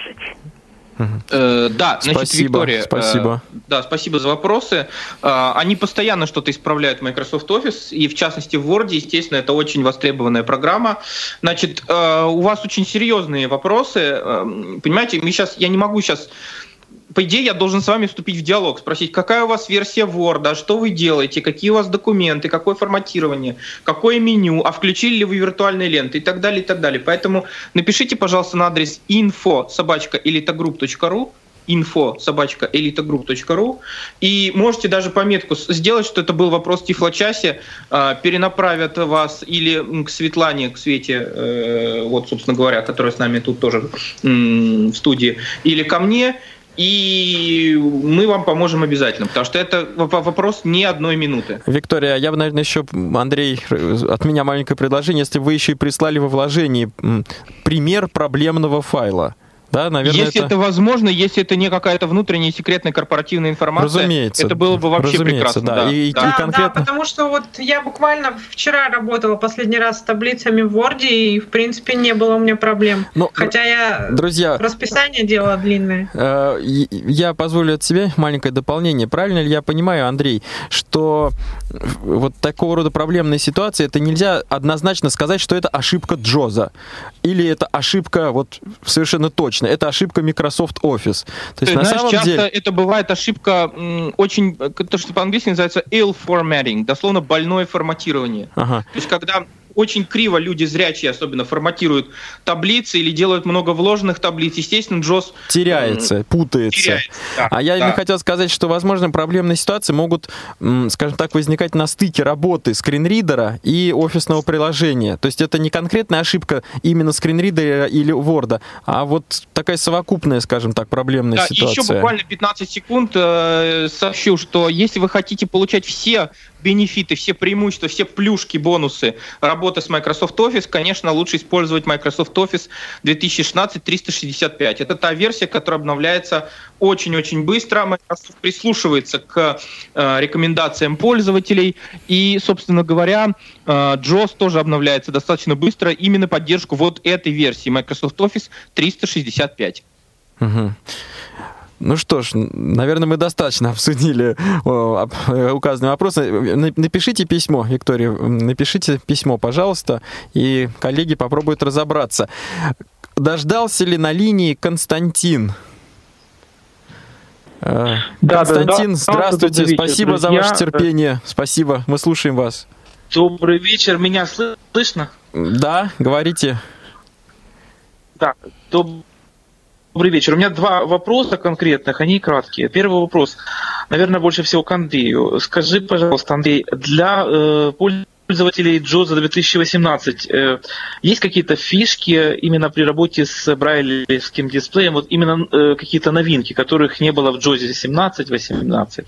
Э, да, значит, Спасибо, Виктория. э, спасибо. да, спасибо за вопросы. Э, они постоянно что-то исправляют в Microsoft Office, и в частности в Word, естественно, это очень востребованная программа. Значит, э, у вас очень серьезные вопросы. Э, понимаете, мы сейчас, я не могу сейчас по идее, я должен с вами вступить в диалог, спросить, какая у вас версия Word, а что вы делаете, какие у вас документы, какое форматирование, какое меню, а включили ли вы виртуальные ленты и так далее, и так далее. Поэтому напишите, пожалуйста, на адрес info собачка elitogroup.ru info собачка elitogroup.ru и можете даже пометку сделать, что это был вопрос Тифлочасе, э, перенаправят вас или к Светлане, к Свете, э, вот, собственно говоря, которая с нами тут тоже в студии, или ко мне, и мы вам поможем обязательно, потому что это вопрос не одной минуты. Виктория, я бы, наверное, еще, Андрей, от меня маленькое предложение, если вы еще и прислали во вложении пример проблемного файла. Да, наверное, если это... возможно, если это не какая-то внутренняя секретная корпоративная информация, Разумеется. это было бы вообще Разумеется, прекрасно. да. Да. И- и Да. Да, конкретно- да, потому что вот я буквально вчера работала последний раз с таблицами в Word, и в принципе не было у меня проблем. Ну, Хотя я Друзья, расписание делала длинное. Э, и- Я позволю от себя маленькое дополнение. Правильно ли я понимаю, Андрей, что вот такого рода проблемные ситуации, это нельзя однозначно сказать, что это ошибка Джоза. Или это ошибка, вот совершенно точно, это ошибка Microsoft Office. То есть Ты на знаешь, самом часто деле... это бывает ошибка очень, э, то, что по-английски называется ill formatting, дословно больное форматирование. Ага. То есть когда очень криво люди зрячие особенно форматируют таблицы или делают много вложенных таблиц, естественно, Джос теряется, путается. теряется. Да, А я да. именно хотел сказать, что, возможно, проблемные ситуации могут, скажем так, возникать на стыке работы скринридера и офисного приложения. То есть это не конкретная ошибка именно скринридера или Word, а вот такая совокупная, скажем так, проблемная Да, ситуация. еще буквально 15 секунд э, сообщу, что если вы хотите получать все бенефиты, все преимущества, все плюшки, бонусы работы с Microsoft Office, конечно, лучше использовать Microsoft Office 2016-365. Это та версия, которая обновляется очень-очень быстро. Microsoft прислушивается к э, рекомендациям пользователей. И, собственно говоря, э, JAWS тоже обновляется достаточно быстро именно поддержку вот этой версии Microsoft Office 365. Мгм. Ну что ж, наверное, мы достаточно обсудили э, указанные вопросы. На- Напишите письмо, Виктория, напишите письмо, пожалуйста, и коллеги попробуют разобраться. Дождался ли на линии Константин? Э, Да, да, Константин, да. здравствуйте, Добрый вечер, спасибо за друзья. ваше терпение. Спасибо, мы слушаем вас. Добрый вечер, меня слы- слышно? Да, говорите. Да, добрый вечер. У меня два вопроса конкретных, они краткие. Первый вопрос, наверное, больше всего к Андрею. Скажи, пожалуйста, Андрей, для э, пользователей Джоза 2018 э, есть какие-то фишки именно при работе с брайлевским дисплеем, вот именно э, какие-то новинки, которых не было в Джозе 17, 18?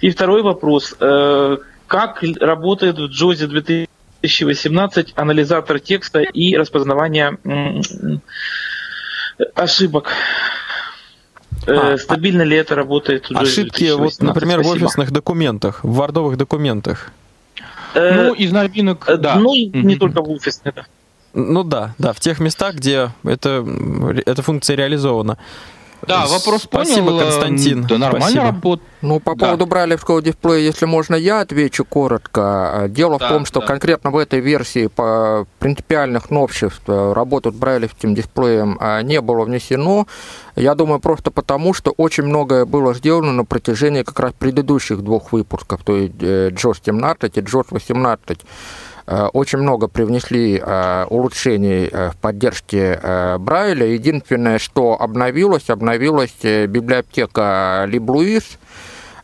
И второй вопрос, как работает в Джозе 2018 анализатор текста и распознавание ошибок? Э, А, Стабильно ли это работает в Джозе Ошибки, вот, 2018? например, в Спасибо. офисных документах, в вардовых документах. Э, Ну, из новинок, э, да. Ну, и не только в офисных. да. Ну да, да, в тех местах, где это, эта функция реализована. Да, вопрос Спасибо, понял. Константин. Да, нормально Спасибо. работает. Ну, по Да. поводу брайлевского дисплея, если можно, я отвечу коротко. Дело Да, в том, что да. конкретно в этой версии по принципиальных новшеств э, работу с брайлевским дисплеем э, не было внесено. Я думаю, просто потому, что очень многое было сделано на протяжении как раз предыдущих двух выпусков, то есть э, JOS 17 и JOS 18. Э, Очень много привнесли э, улучшений э, в поддержке Брайля. Единственное, что обновилось, обновилась библиотека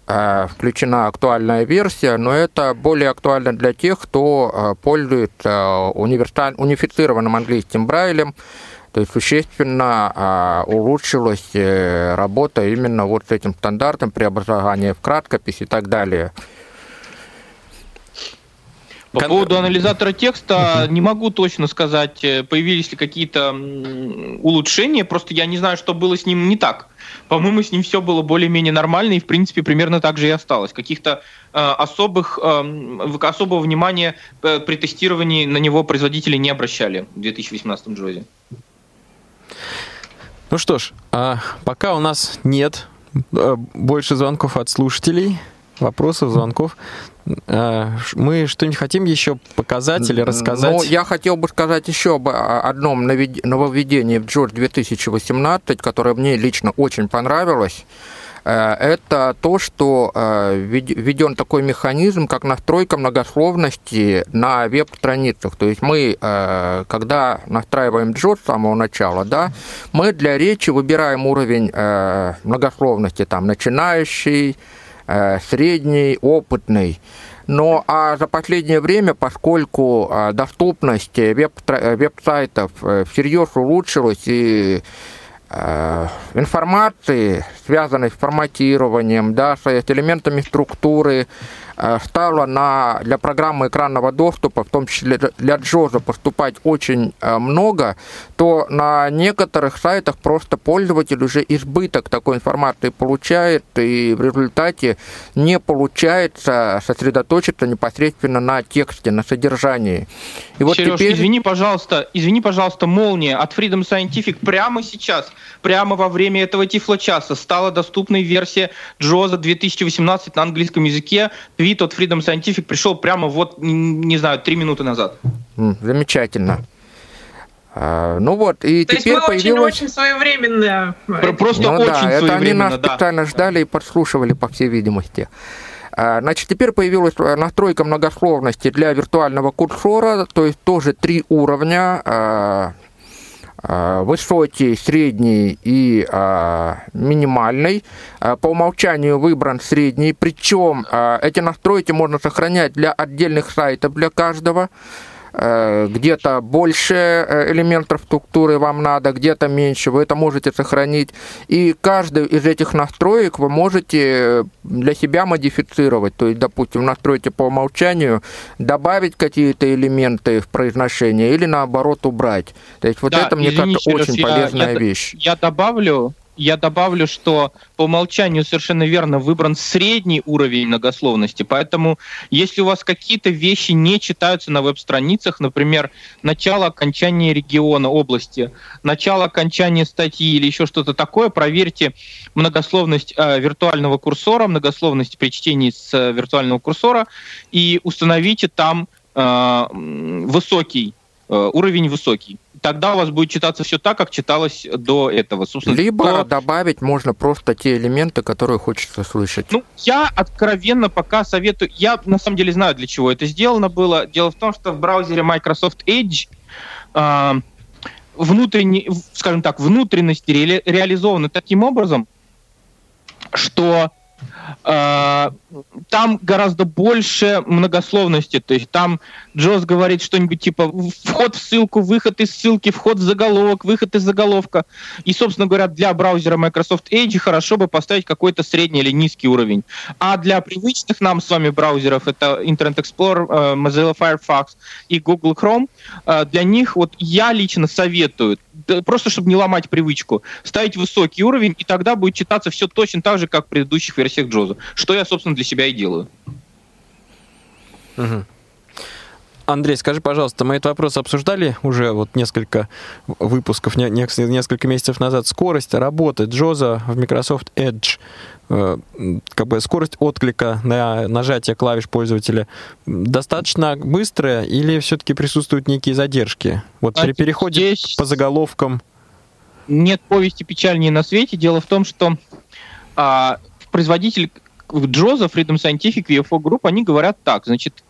э, включена актуальная версия, но это более актуально для тех, кто пользуется унифицированным английским Брайлем. То есть существенно а, улучшилась работа именно вот с этим стандартом преобразования в краткопись и так далее. По Кон- поводу анализатора текста не могу точно сказать, э, появились ли какие-то улучшения, просто я не знаю, что было с ним не так. По-моему, с ним все было более-менее нормально, и, в принципе, примерно так же и осталось. Каких-то э, особых, в- особого внимания э, при тестировании на него производители не обращали в 2018 джозе. Ну что ж, а пока у нас нет э, больше звонков от слушателей, вопросов, звонков, э, мы что-нибудь хотим еще показать или рассказать? Ну, я хотел бы сказать еще об одном нововведении в Джордж 2018, которое мне лично очень понравилось. Э, Это то, что э, введен такой механизм, как настройка многословности на веб-страницах. То есть мы, когда настраиваем JOT с самого начала, да, мы для речи выбираем уровень многословности, там, начинающий, средний, опытный. Но а за последнее время, поскольку а, доступность э, э, веб-сайтов э, всерьез улучшилась и э, информации, связанной с форматированием, да, с элементами структуры, э, стало на, для программы экранного доступа, в том числе для Джоза, поступать очень э, много, то на некоторых сайтах просто пользователь уже избыток такой информации получает, и в результате не получается сосредоточиться непосредственно на тексте, на содержании. И вот Сереж, теперь... извини, пожалуйста, извини, пожалуйста, молния от Freedom Scientific прямо сейчас, прямо во время этого тифло-часа стала доступной версия Джоза 2018 на английском языке. Твит от Freedom Scientific пришел прямо вот, не знаю, три минуты назад. Замечательно. А, Ну вот, и То есть теперь мы появилась... очень-очень своевременно. Про- Просто Ну очень да, это они своевременно, нас да. специально ждали и подслушивали, по всей видимости. А, Значит, теперь появилась э, настройка многословности для виртуального курсора, то есть тоже три уровня, а, высокий, средний и а, минимальный. А, По умолчанию выбран средний, причем а, эти настройки можно сохранять для отдельных сайтов для каждого. Э, где-то больше э, элементов структуры вам надо, где-то меньше, вы это можете сохранить. И каждый из этих настроек вы можете для себя модифицировать. То есть, допустим, в настройке по умолчанию добавить какие-то элементы в произношение или наоборот убрать. То есть вот Да, это, мне кажется, очень я- полезная я- вещь. Я добавлю, я добавлю, что по умолчанию совершенно верно выбран средний уровень многословности, поэтому если у вас какие-то вещи не читаются на веб-страницах, например, начало окончания региона, области, начало окончания статьи или еще что-то такое, проверьте многословность э, виртуального курсора, многословность при чтении с э, виртуального курсора и установите там э, высокий э, уровень высокий. Тогда у вас будет читаться все так, как читалось до этого. Собственно, Либо то- добавить можно просто те элементы, которые хочется слышать. ну, я откровенно пока советую... Я на самом деле знаю, для чего это сделано было. Дело в том, что в браузере Microsoft Edge а, внутренне, скажем так, внутренности ре- реализованы таким образом, что там гораздо больше многословности. То есть там Джоз говорит что-нибудь типа вход в ссылку, выход из ссылки, вход в заголовок, выход из заголовка. И, собственно говоря, для браузера Microsoft Edge хорошо бы поставить какой-то средний или низкий уровень. А для привычных нам с вами браузеров, это Internet Explorer, э, Mozilla Firefox и Google Chrome, э, для них вот я лично советую, просто чтобы не ломать привычку, ставить высокий уровень, и тогда будет читаться все точно так же, как в предыдущих версиях Джоза. Что я, собственно, для себя и делаю. Мгм. Андрей, скажи, пожалуйста, мы этот вопрос обсуждали уже вот несколько выпусков, несколько месяцев назад. Скорость работы Джоза в Microsoft Edge э, как бы скорость отклика на нажатие клавиш пользователя достаточно быстрая или все-таки присутствуют некие задержки? Вот при переходе здесь... по заголовкам... Нет повести печальнее на свете. Дело в том, что а, производитель Джоза, Freedom Scientific, VFO Group, они говорят так, значит,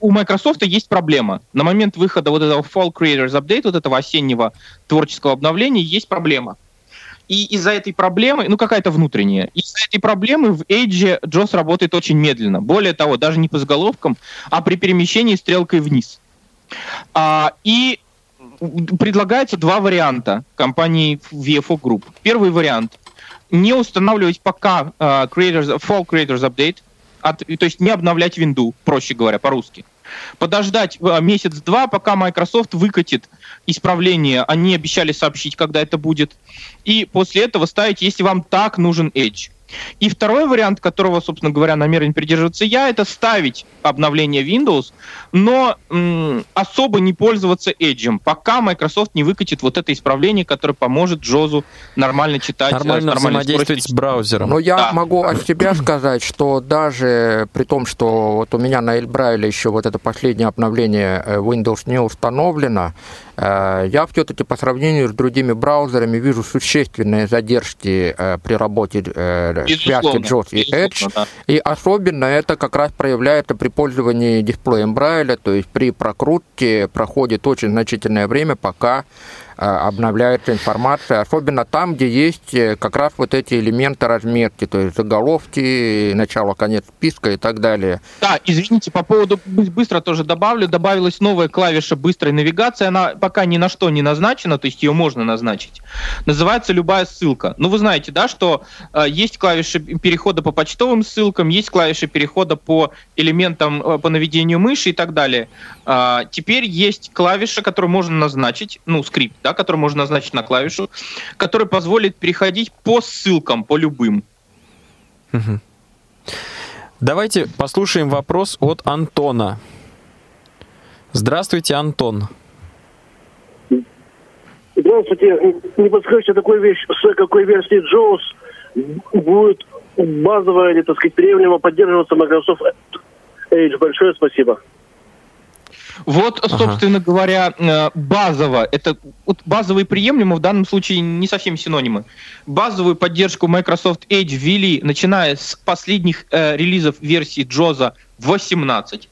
у Microsoft есть проблема. На момент выхода вот этого Fall Creators Update, вот этого осеннего творческого обновления, есть проблема. И из-за этой проблемы, ну какая-то внутренняя, из-за этой проблемы в Edge JOS работает очень медленно. Более того, даже не по заголовкам, а при перемещении стрелкой вниз. А, и предлагается два варианта компании VFO Group. Первый вариант – не устанавливать пока uh, creators, Fall Creators Update, от, то есть не обновлять винду, проще говоря, по-русски. Подождать э, месяц-два, пока Microsoft выкатит исправление. Они обещали сообщить, когда это будет. И после этого ставить, если вам так нужен Edge. И второй вариант, которого, собственно говоря, намерен придерживаться я, это ставить обновление Windows, но м, особо не пользоваться Edge, пока Microsoft не выкатит вот это исправление, которое поможет Джозу нормально читать. Нормально взаимодействовать с браузером. Но я да. могу от себя сказать, что даже при том, что вот у меня на Эльбрайле еще вот это последнее обновление э, Windows не установлено, э, я все-таки по сравнению с другими браузерами вижу существенные задержки э, при работе связки JOS и Edge. Да. И особенно это как раз проявляется при пользовании дисплеем Брайля, то есть при прокрутке проходит очень значительное время, пока обновляется информация, особенно там, где есть э, как раз вот эти элементы разметки, то есть заголовки, начало, конец списка и так далее. Да, извините, по поводу быстро тоже добавлю, добавилась новая клавиша быстрой навигации, она пока ни на что не назначена, то есть ее можно назначить. Называется любая ссылка. Ну, вы знаете, да, что э, есть клавиши перехода по почтовым ссылкам, есть клавиши перехода по элементам э, по наведению мыши и так далее. Э, теперь есть клавиша, которую можно назначить, ну, скрипт, да, который можно назначить на клавишу, который позволит переходить по ссылкам, по любым. Давайте послушаем вопрос от Антона. Здравствуйте, Антон. Здравствуйте. Не подскажете такую вещь, с какой версии JAWS будет базовая или, так сказать, приемлемо поддерживаться Microsoft Edge? Большое спасибо. Вот, собственно ага. говоря, э, базово, это вот базовые приемлемо в данном случае не совсем синонимы. Базовую поддержку Microsoft Edge ввели, начиная с последних э, релизов версии JOZA 18,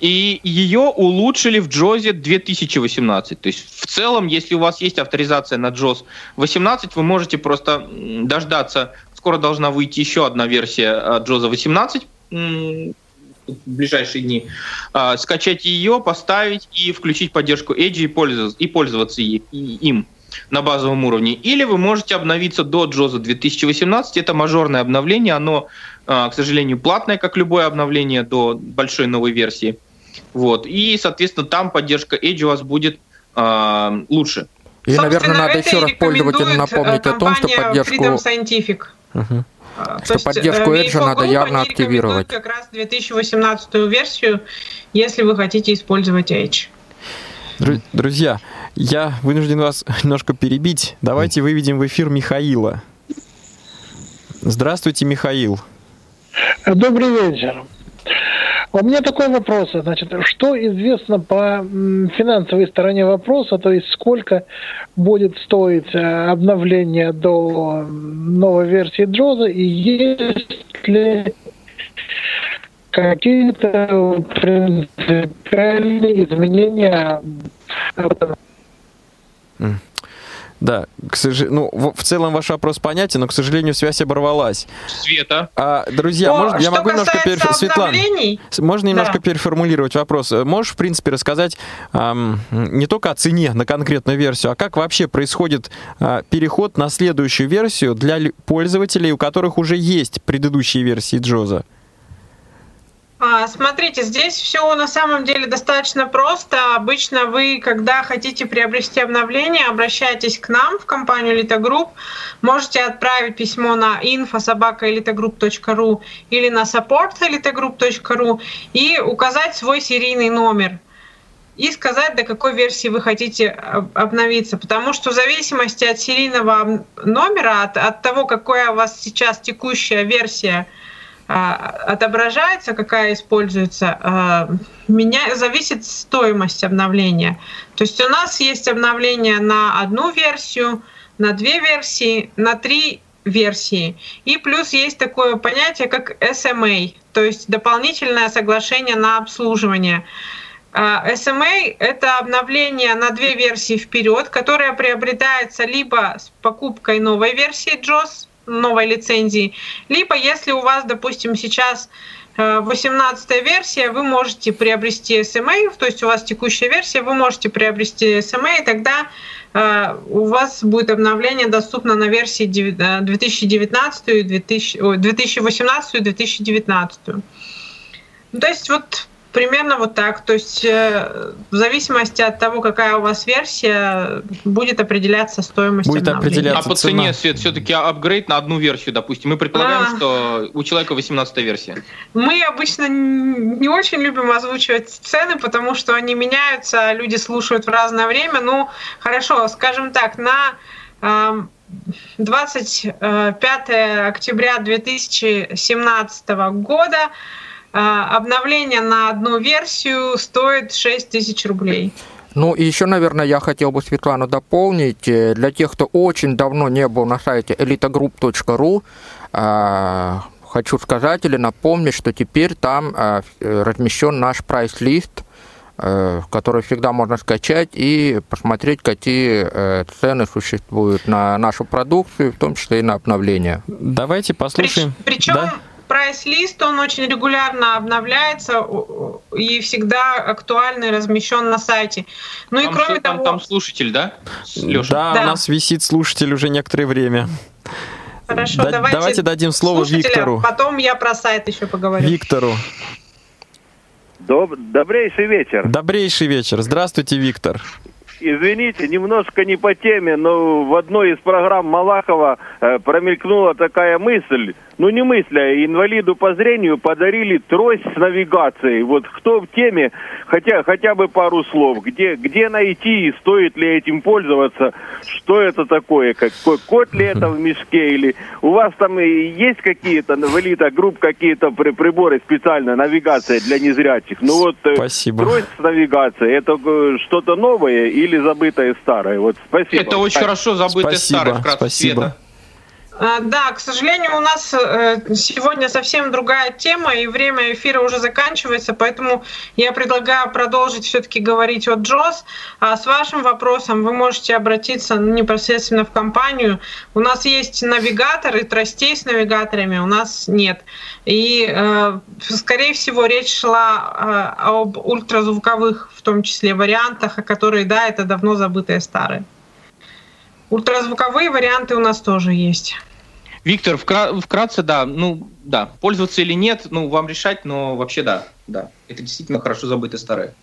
и ее улучшили в JOZе 2018. То есть в целом, если у вас есть авторизация на JOZ 18, вы можете просто дождаться, скоро должна выйти еще одна версия JOZа 18, в ближайшие дни, э, скачать ее, поставить и включить поддержку Edge и пользоваться, и пользоваться им на базовом уровне. Или вы можете обновиться до JOZA 2018. Это мажорное обновление. Оно, э, к сожалению, платное, как любое обновление до большой новой версии. Вот. И, соответственно, там поддержка Edge у вас будет э, лучше. И, Собственно, наверное, надо еще раз пользователям напомнить о том, что поддержку... Freedom Scientific. Uh-huh. Что есть, поддержку э, Edge надо явно активировать. как раз 2018 версию, если вы хотите использовать Edge. Друзья, я вынужден вас немножко перебить. Давайте выведем в эфир Михаила. Здравствуйте, Михаил. Добрый вечер. У меня такой вопрос, значит, что известно по финансовой стороне вопроса, то есть сколько будет стоить э, обновление до новой версии Джоза и есть ли какие-то принципиальные изменения да, к сожалению, ну, в целом ваш вопрос понятен, но, к сожалению, связь оборвалась. Света. А, друзья, но, может, я могу немножко переф... Светлана, можно немножко да. переформулировать вопрос. Можешь, в принципе, рассказать эм, не только о цене на конкретную версию, а как вообще происходит э, переход на следующую версию для пользователей, у которых уже есть предыдущие версии Джоза? А, смотрите, здесь все на самом деле достаточно просто. Обычно вы, когда хотите приобрести обновление, обращайтесь к нам в компанию Elite Можете отправить письмо на info.sobaka.elitegroup.ru или на support.elitegroup.ru и указать свой серийный номер и сказать, до какой версии вы хотите обновиться. Потому что в зависимости от серийного номера, от, от того, какая у вас сейчас текущая версия – отображается, какая используется, а, меня зависит стоимость обновления. То есть у нас есть обновление на одну версию, на две версии, на три версии. И плюс есть такое понятие, как SMA, то есть дополнительное соглашение на обслуживание. А, SMA — это обновление на две версии вперед, которое приобретается либо с покупкой новой версии JOS, новой лицензии, либо если у вас, допустим, сейчас 18 э, версия, вы можете приобрести SMA, то есть у вас текущая версия, вы можете приобрести SMA, и тогда э, у вас будет обновление доступно на версии 2019, 2018 и 2019. То есть вот Примерно вот так. То есть э, в зависимости от того, какая у вас версия, будет определяться стоимость будет определяться А по цене, Свет, все-таки апгрейд на одну версию, допустим. Мы предполагаем, а... что у человека 18 версия. Мы обычно не очень любим озвучивать цены, потому что они меняются, люди слушают в разное время. Ну, хорошо, скажем так, на 25 э, октября 2017 года а, обновление на одну версию стоит 6 тысяч рублей. Ну и еще, наверное, я хотел бы Светлану дополнить. Э, для тех, кто очень давно не был на сайте elitagroup.ru, а, хочу сказать или напомнить, что теперь там а, размещен наш прайс-лист, э, который всегда можно скачать и посмотреть, какие э, цены существуют на нашу продукцию, в том числе и на обновление. Давайте послушаем. Причем да? Прайс-лист, он очень регулярно обновляется и всегда актуальный, размещен на сайте. Ну там, и кроме там, того... Там слушатель, да? Леша? Да, да, у нас висит слушатель уже некоторое время. Хорошо, да, давайте, давайте дадим слово Виктору. Потом я про сайт еще поговорю. Виктору. Доб... Добрейший вечер. Добрейший вечер. Здравствуйте, Виктор. Извините, немножко не по теме, но в одной из программ Малахова э, промелькнула такая мысль, ну не мысля, инвалиду по зрению подарили трость с навигацией. Вот кто в теме, хотя, хотя бы пару слов, где, где найти и стоит ли этим пользоваться, что это такое, какой кот ли это в мешке, или у вас там есть какие-то инвалида групп, какие-то при, приборы специально, навигация для незрячих? Ну вот э, спасибо. трость с навигацией, это э, что-то новое или забытое старое? Вот спасибо. Это очень хорошо забытое спасибо, старое, вкратце, спасибо. Света. А, да, к сожалению, у нас э, сегодня совсем другая тема, и время эфира уже заканчивается, поэтому я предлагаю продолжить все-таки говорить о Джос. А с вашим вопросом вы можете обратиться непосредственно в компанию. У нас есть навигаторы, тростей с навигаторами у нас нет. И, э, скорее всего, речь шла э, об ультразвуковых, в том числе, вариантах, о которых, да, это давно забытые старые. Ультразвуковые варианты у нас тоже есть. Виктор, вкра- вкратце, да, ну, да, пользоваться или нет, ну, вам решать, но вообще да, да, это действительно хорошо забытое старое.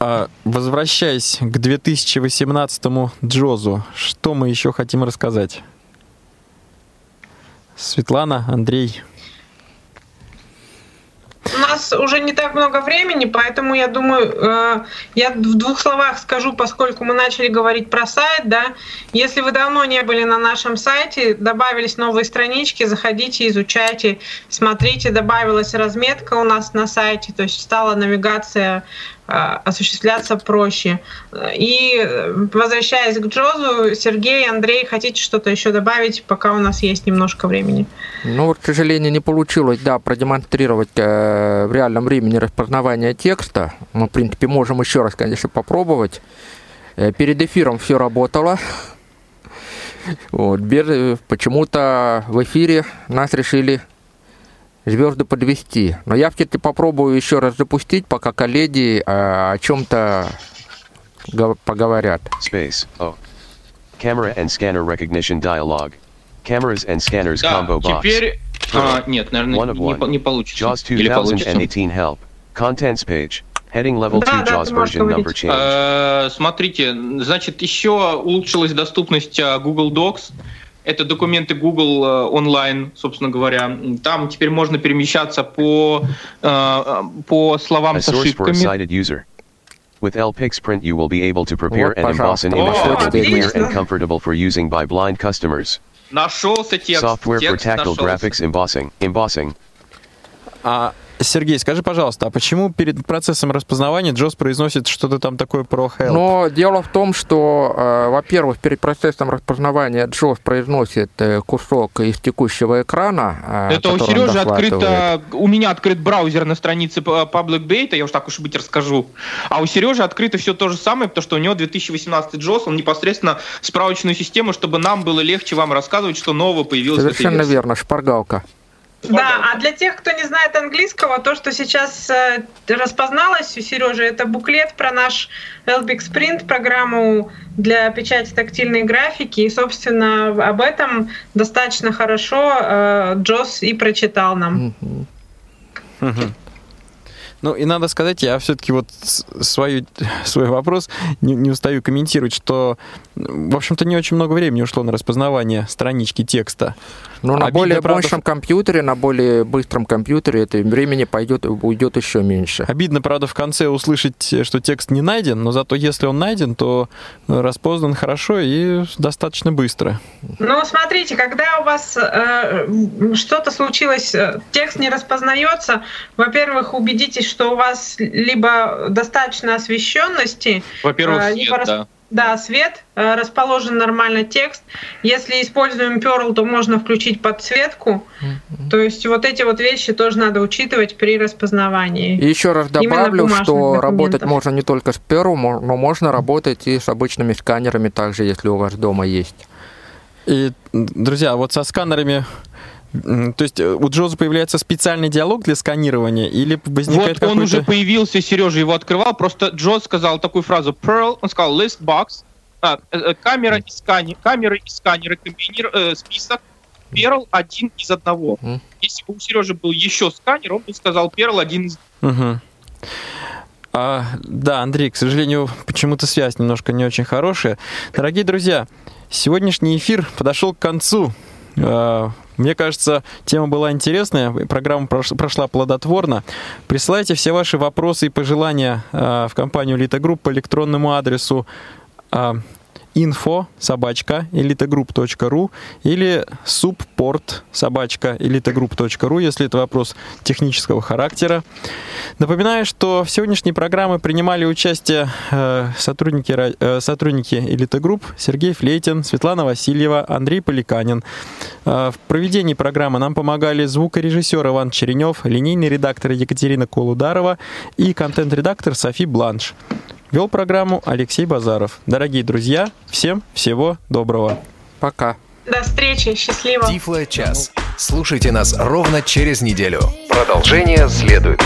А, возвращаясь к 2018 Джозу, что мы еще хотим рассказать? Светлана, Андрей. У нас уже не так много времени, поэтому я думаю, э, я в двух словах скажу, поскольку мы начали говорить про сайт, да, если вы давно не были на нашем сайте, добавились новые странички, заходите, изучайте, смотрите, добавилась разметка у нас на сайте, то есть стала навигация осуществляться проще. И э, возвращаясь к Джозу, Сергей, Андрей, хотите что-то еще добавить, пока у нас есть немножко времени? Ну, вот, к сожалению, не получилось, да, продемонстрировать э, в реальном времени распознавание текста. Мы, в принципе, можем еще раз, конечно, попробовать. Э, перед эфиром все работало. Вот, почему-то в эфире нас решили звезды подвести. Но я все-таки попробую еще раз запустить, пока коллеги э, о чем-то поговорят. Space. Oh. Camera and scanner recognition dialog. Cameras and scanners да, combo box. Теперь, А, нет, наверное, не, не получится. JAWS Или получится. 2018 help. Contents page. Heading level Да, 2 да, JAWS ты можешь version number говорить. change. Э, Смотрите, значит, еще улучшилась доступность а, Google Docs. Это документы Google э, онлайн, собственно говоря. Там теперь можно перемещаться по, э, по словам с ошибками. sighted user. With LPix print you will be able to prepare and emboss an image that О, will be clear and comfortable for using by blind customers. Нашелся текст. Software for tactile graphics embossing. Embossing. А, Сергей, скажи, пожалуйста, а почему перед процессом распознавания Джос произносит что-то там такое про help? Но дело в том, что, э, во-первых, перед процессом распознавания Джос произносит э, кусок из текущего экрана. э, Это у Сережи открыто, у меня открыт браузер на странице п- Public Beta, я уж так уж и быть расскажу. А у Сережи открыто все то же самое, потому что у него 2018 JOS, он непосредственно справочную систему, чтобы нам было легче вам рассказывать, что нового появилось Совершенно верно, шпаргалка. Да, а для тех, кто не знает английского, то, что сейчас э, распозналось у Сережи, это буклет про наш Elbix Print, программу для печати тактильной графики. И, собственно, об этом достаточно хорошо э, Джос и прочитал нам. Ну и надо сказать, я все-таки вот свою, свой вопрос не, не устаю комментировать, что, в общем-то, не очень много времени ушло на распознавание странички текста. Но на Обидно, более правда, мощном компьютере, на более быстром компьютере это времени пойдет, уйдет еще меньше. Обидно, правда, в конце услышать, что текст не найден, но зато если он найден, то распознан хорошо и достаточно быстро. Ну, смотрите, когда у вас э, что-то случилось, э, текст не распознается, во-первых, убедитесь, что у вас либо достаточно освещенности, Во-первых, э, свет, либо рас- да. Да, свет, э, расположен нормально текст. Если используем Perl, то можно включить подсветку. То есть вот эти вот вещи тоже надо учитывать при распознавании. И еще раз добавлю, что документов. работать можно не только с Perl, но можно работать и с обычными сканерами также, если у вас дома есть. И, друзья, вот со сканерами... То есть э, у Джоза появляется специальный диалог для сканирования или возникает Вот он уже появился, Сережа его открывал, просто Джо сказал такую фразу Pearl, он сказал list box, а, э, э, камера и сканер, камеры и сканеры, комбинир, э, список, Perl один из одного. Если бы у Сережи был еще сканер, он бы сказал Perl один из Мгм. А, да, Андрей, к сожалению, почему-то связь немножко не очень хорошая. Дорогие друзья, сегодняшний эфир подошел к концу. А, Мне кажется, тема была интересная, программа прош- прошла плодотворно. Присылайте все ваши вопросы и пожелания а, в компанию Элита Групп по электронному адресу а, info собачка elitagroup.ru или support собачка elitagroup.ru, если это вопрос технического характера. Напоминаю, что в сегодняшней программе принимали участие э, сотрудники, э, сотрудники Элита Групп Сергей Флейтин, Светлана Васильева, Андрей Поликанин. Э, в проведении программы нам помогали звукорежиссер Иван Черенев, линейный редактор Екатерина Колударова и контент-редактор Софи Бланш. Вел программу Алексей Базаров. Дорогие друзья, всем всего доброго. Пока. До встречи, счастливо. Тифло час. Слушайте нас ровно через неделю. Продолжение следует.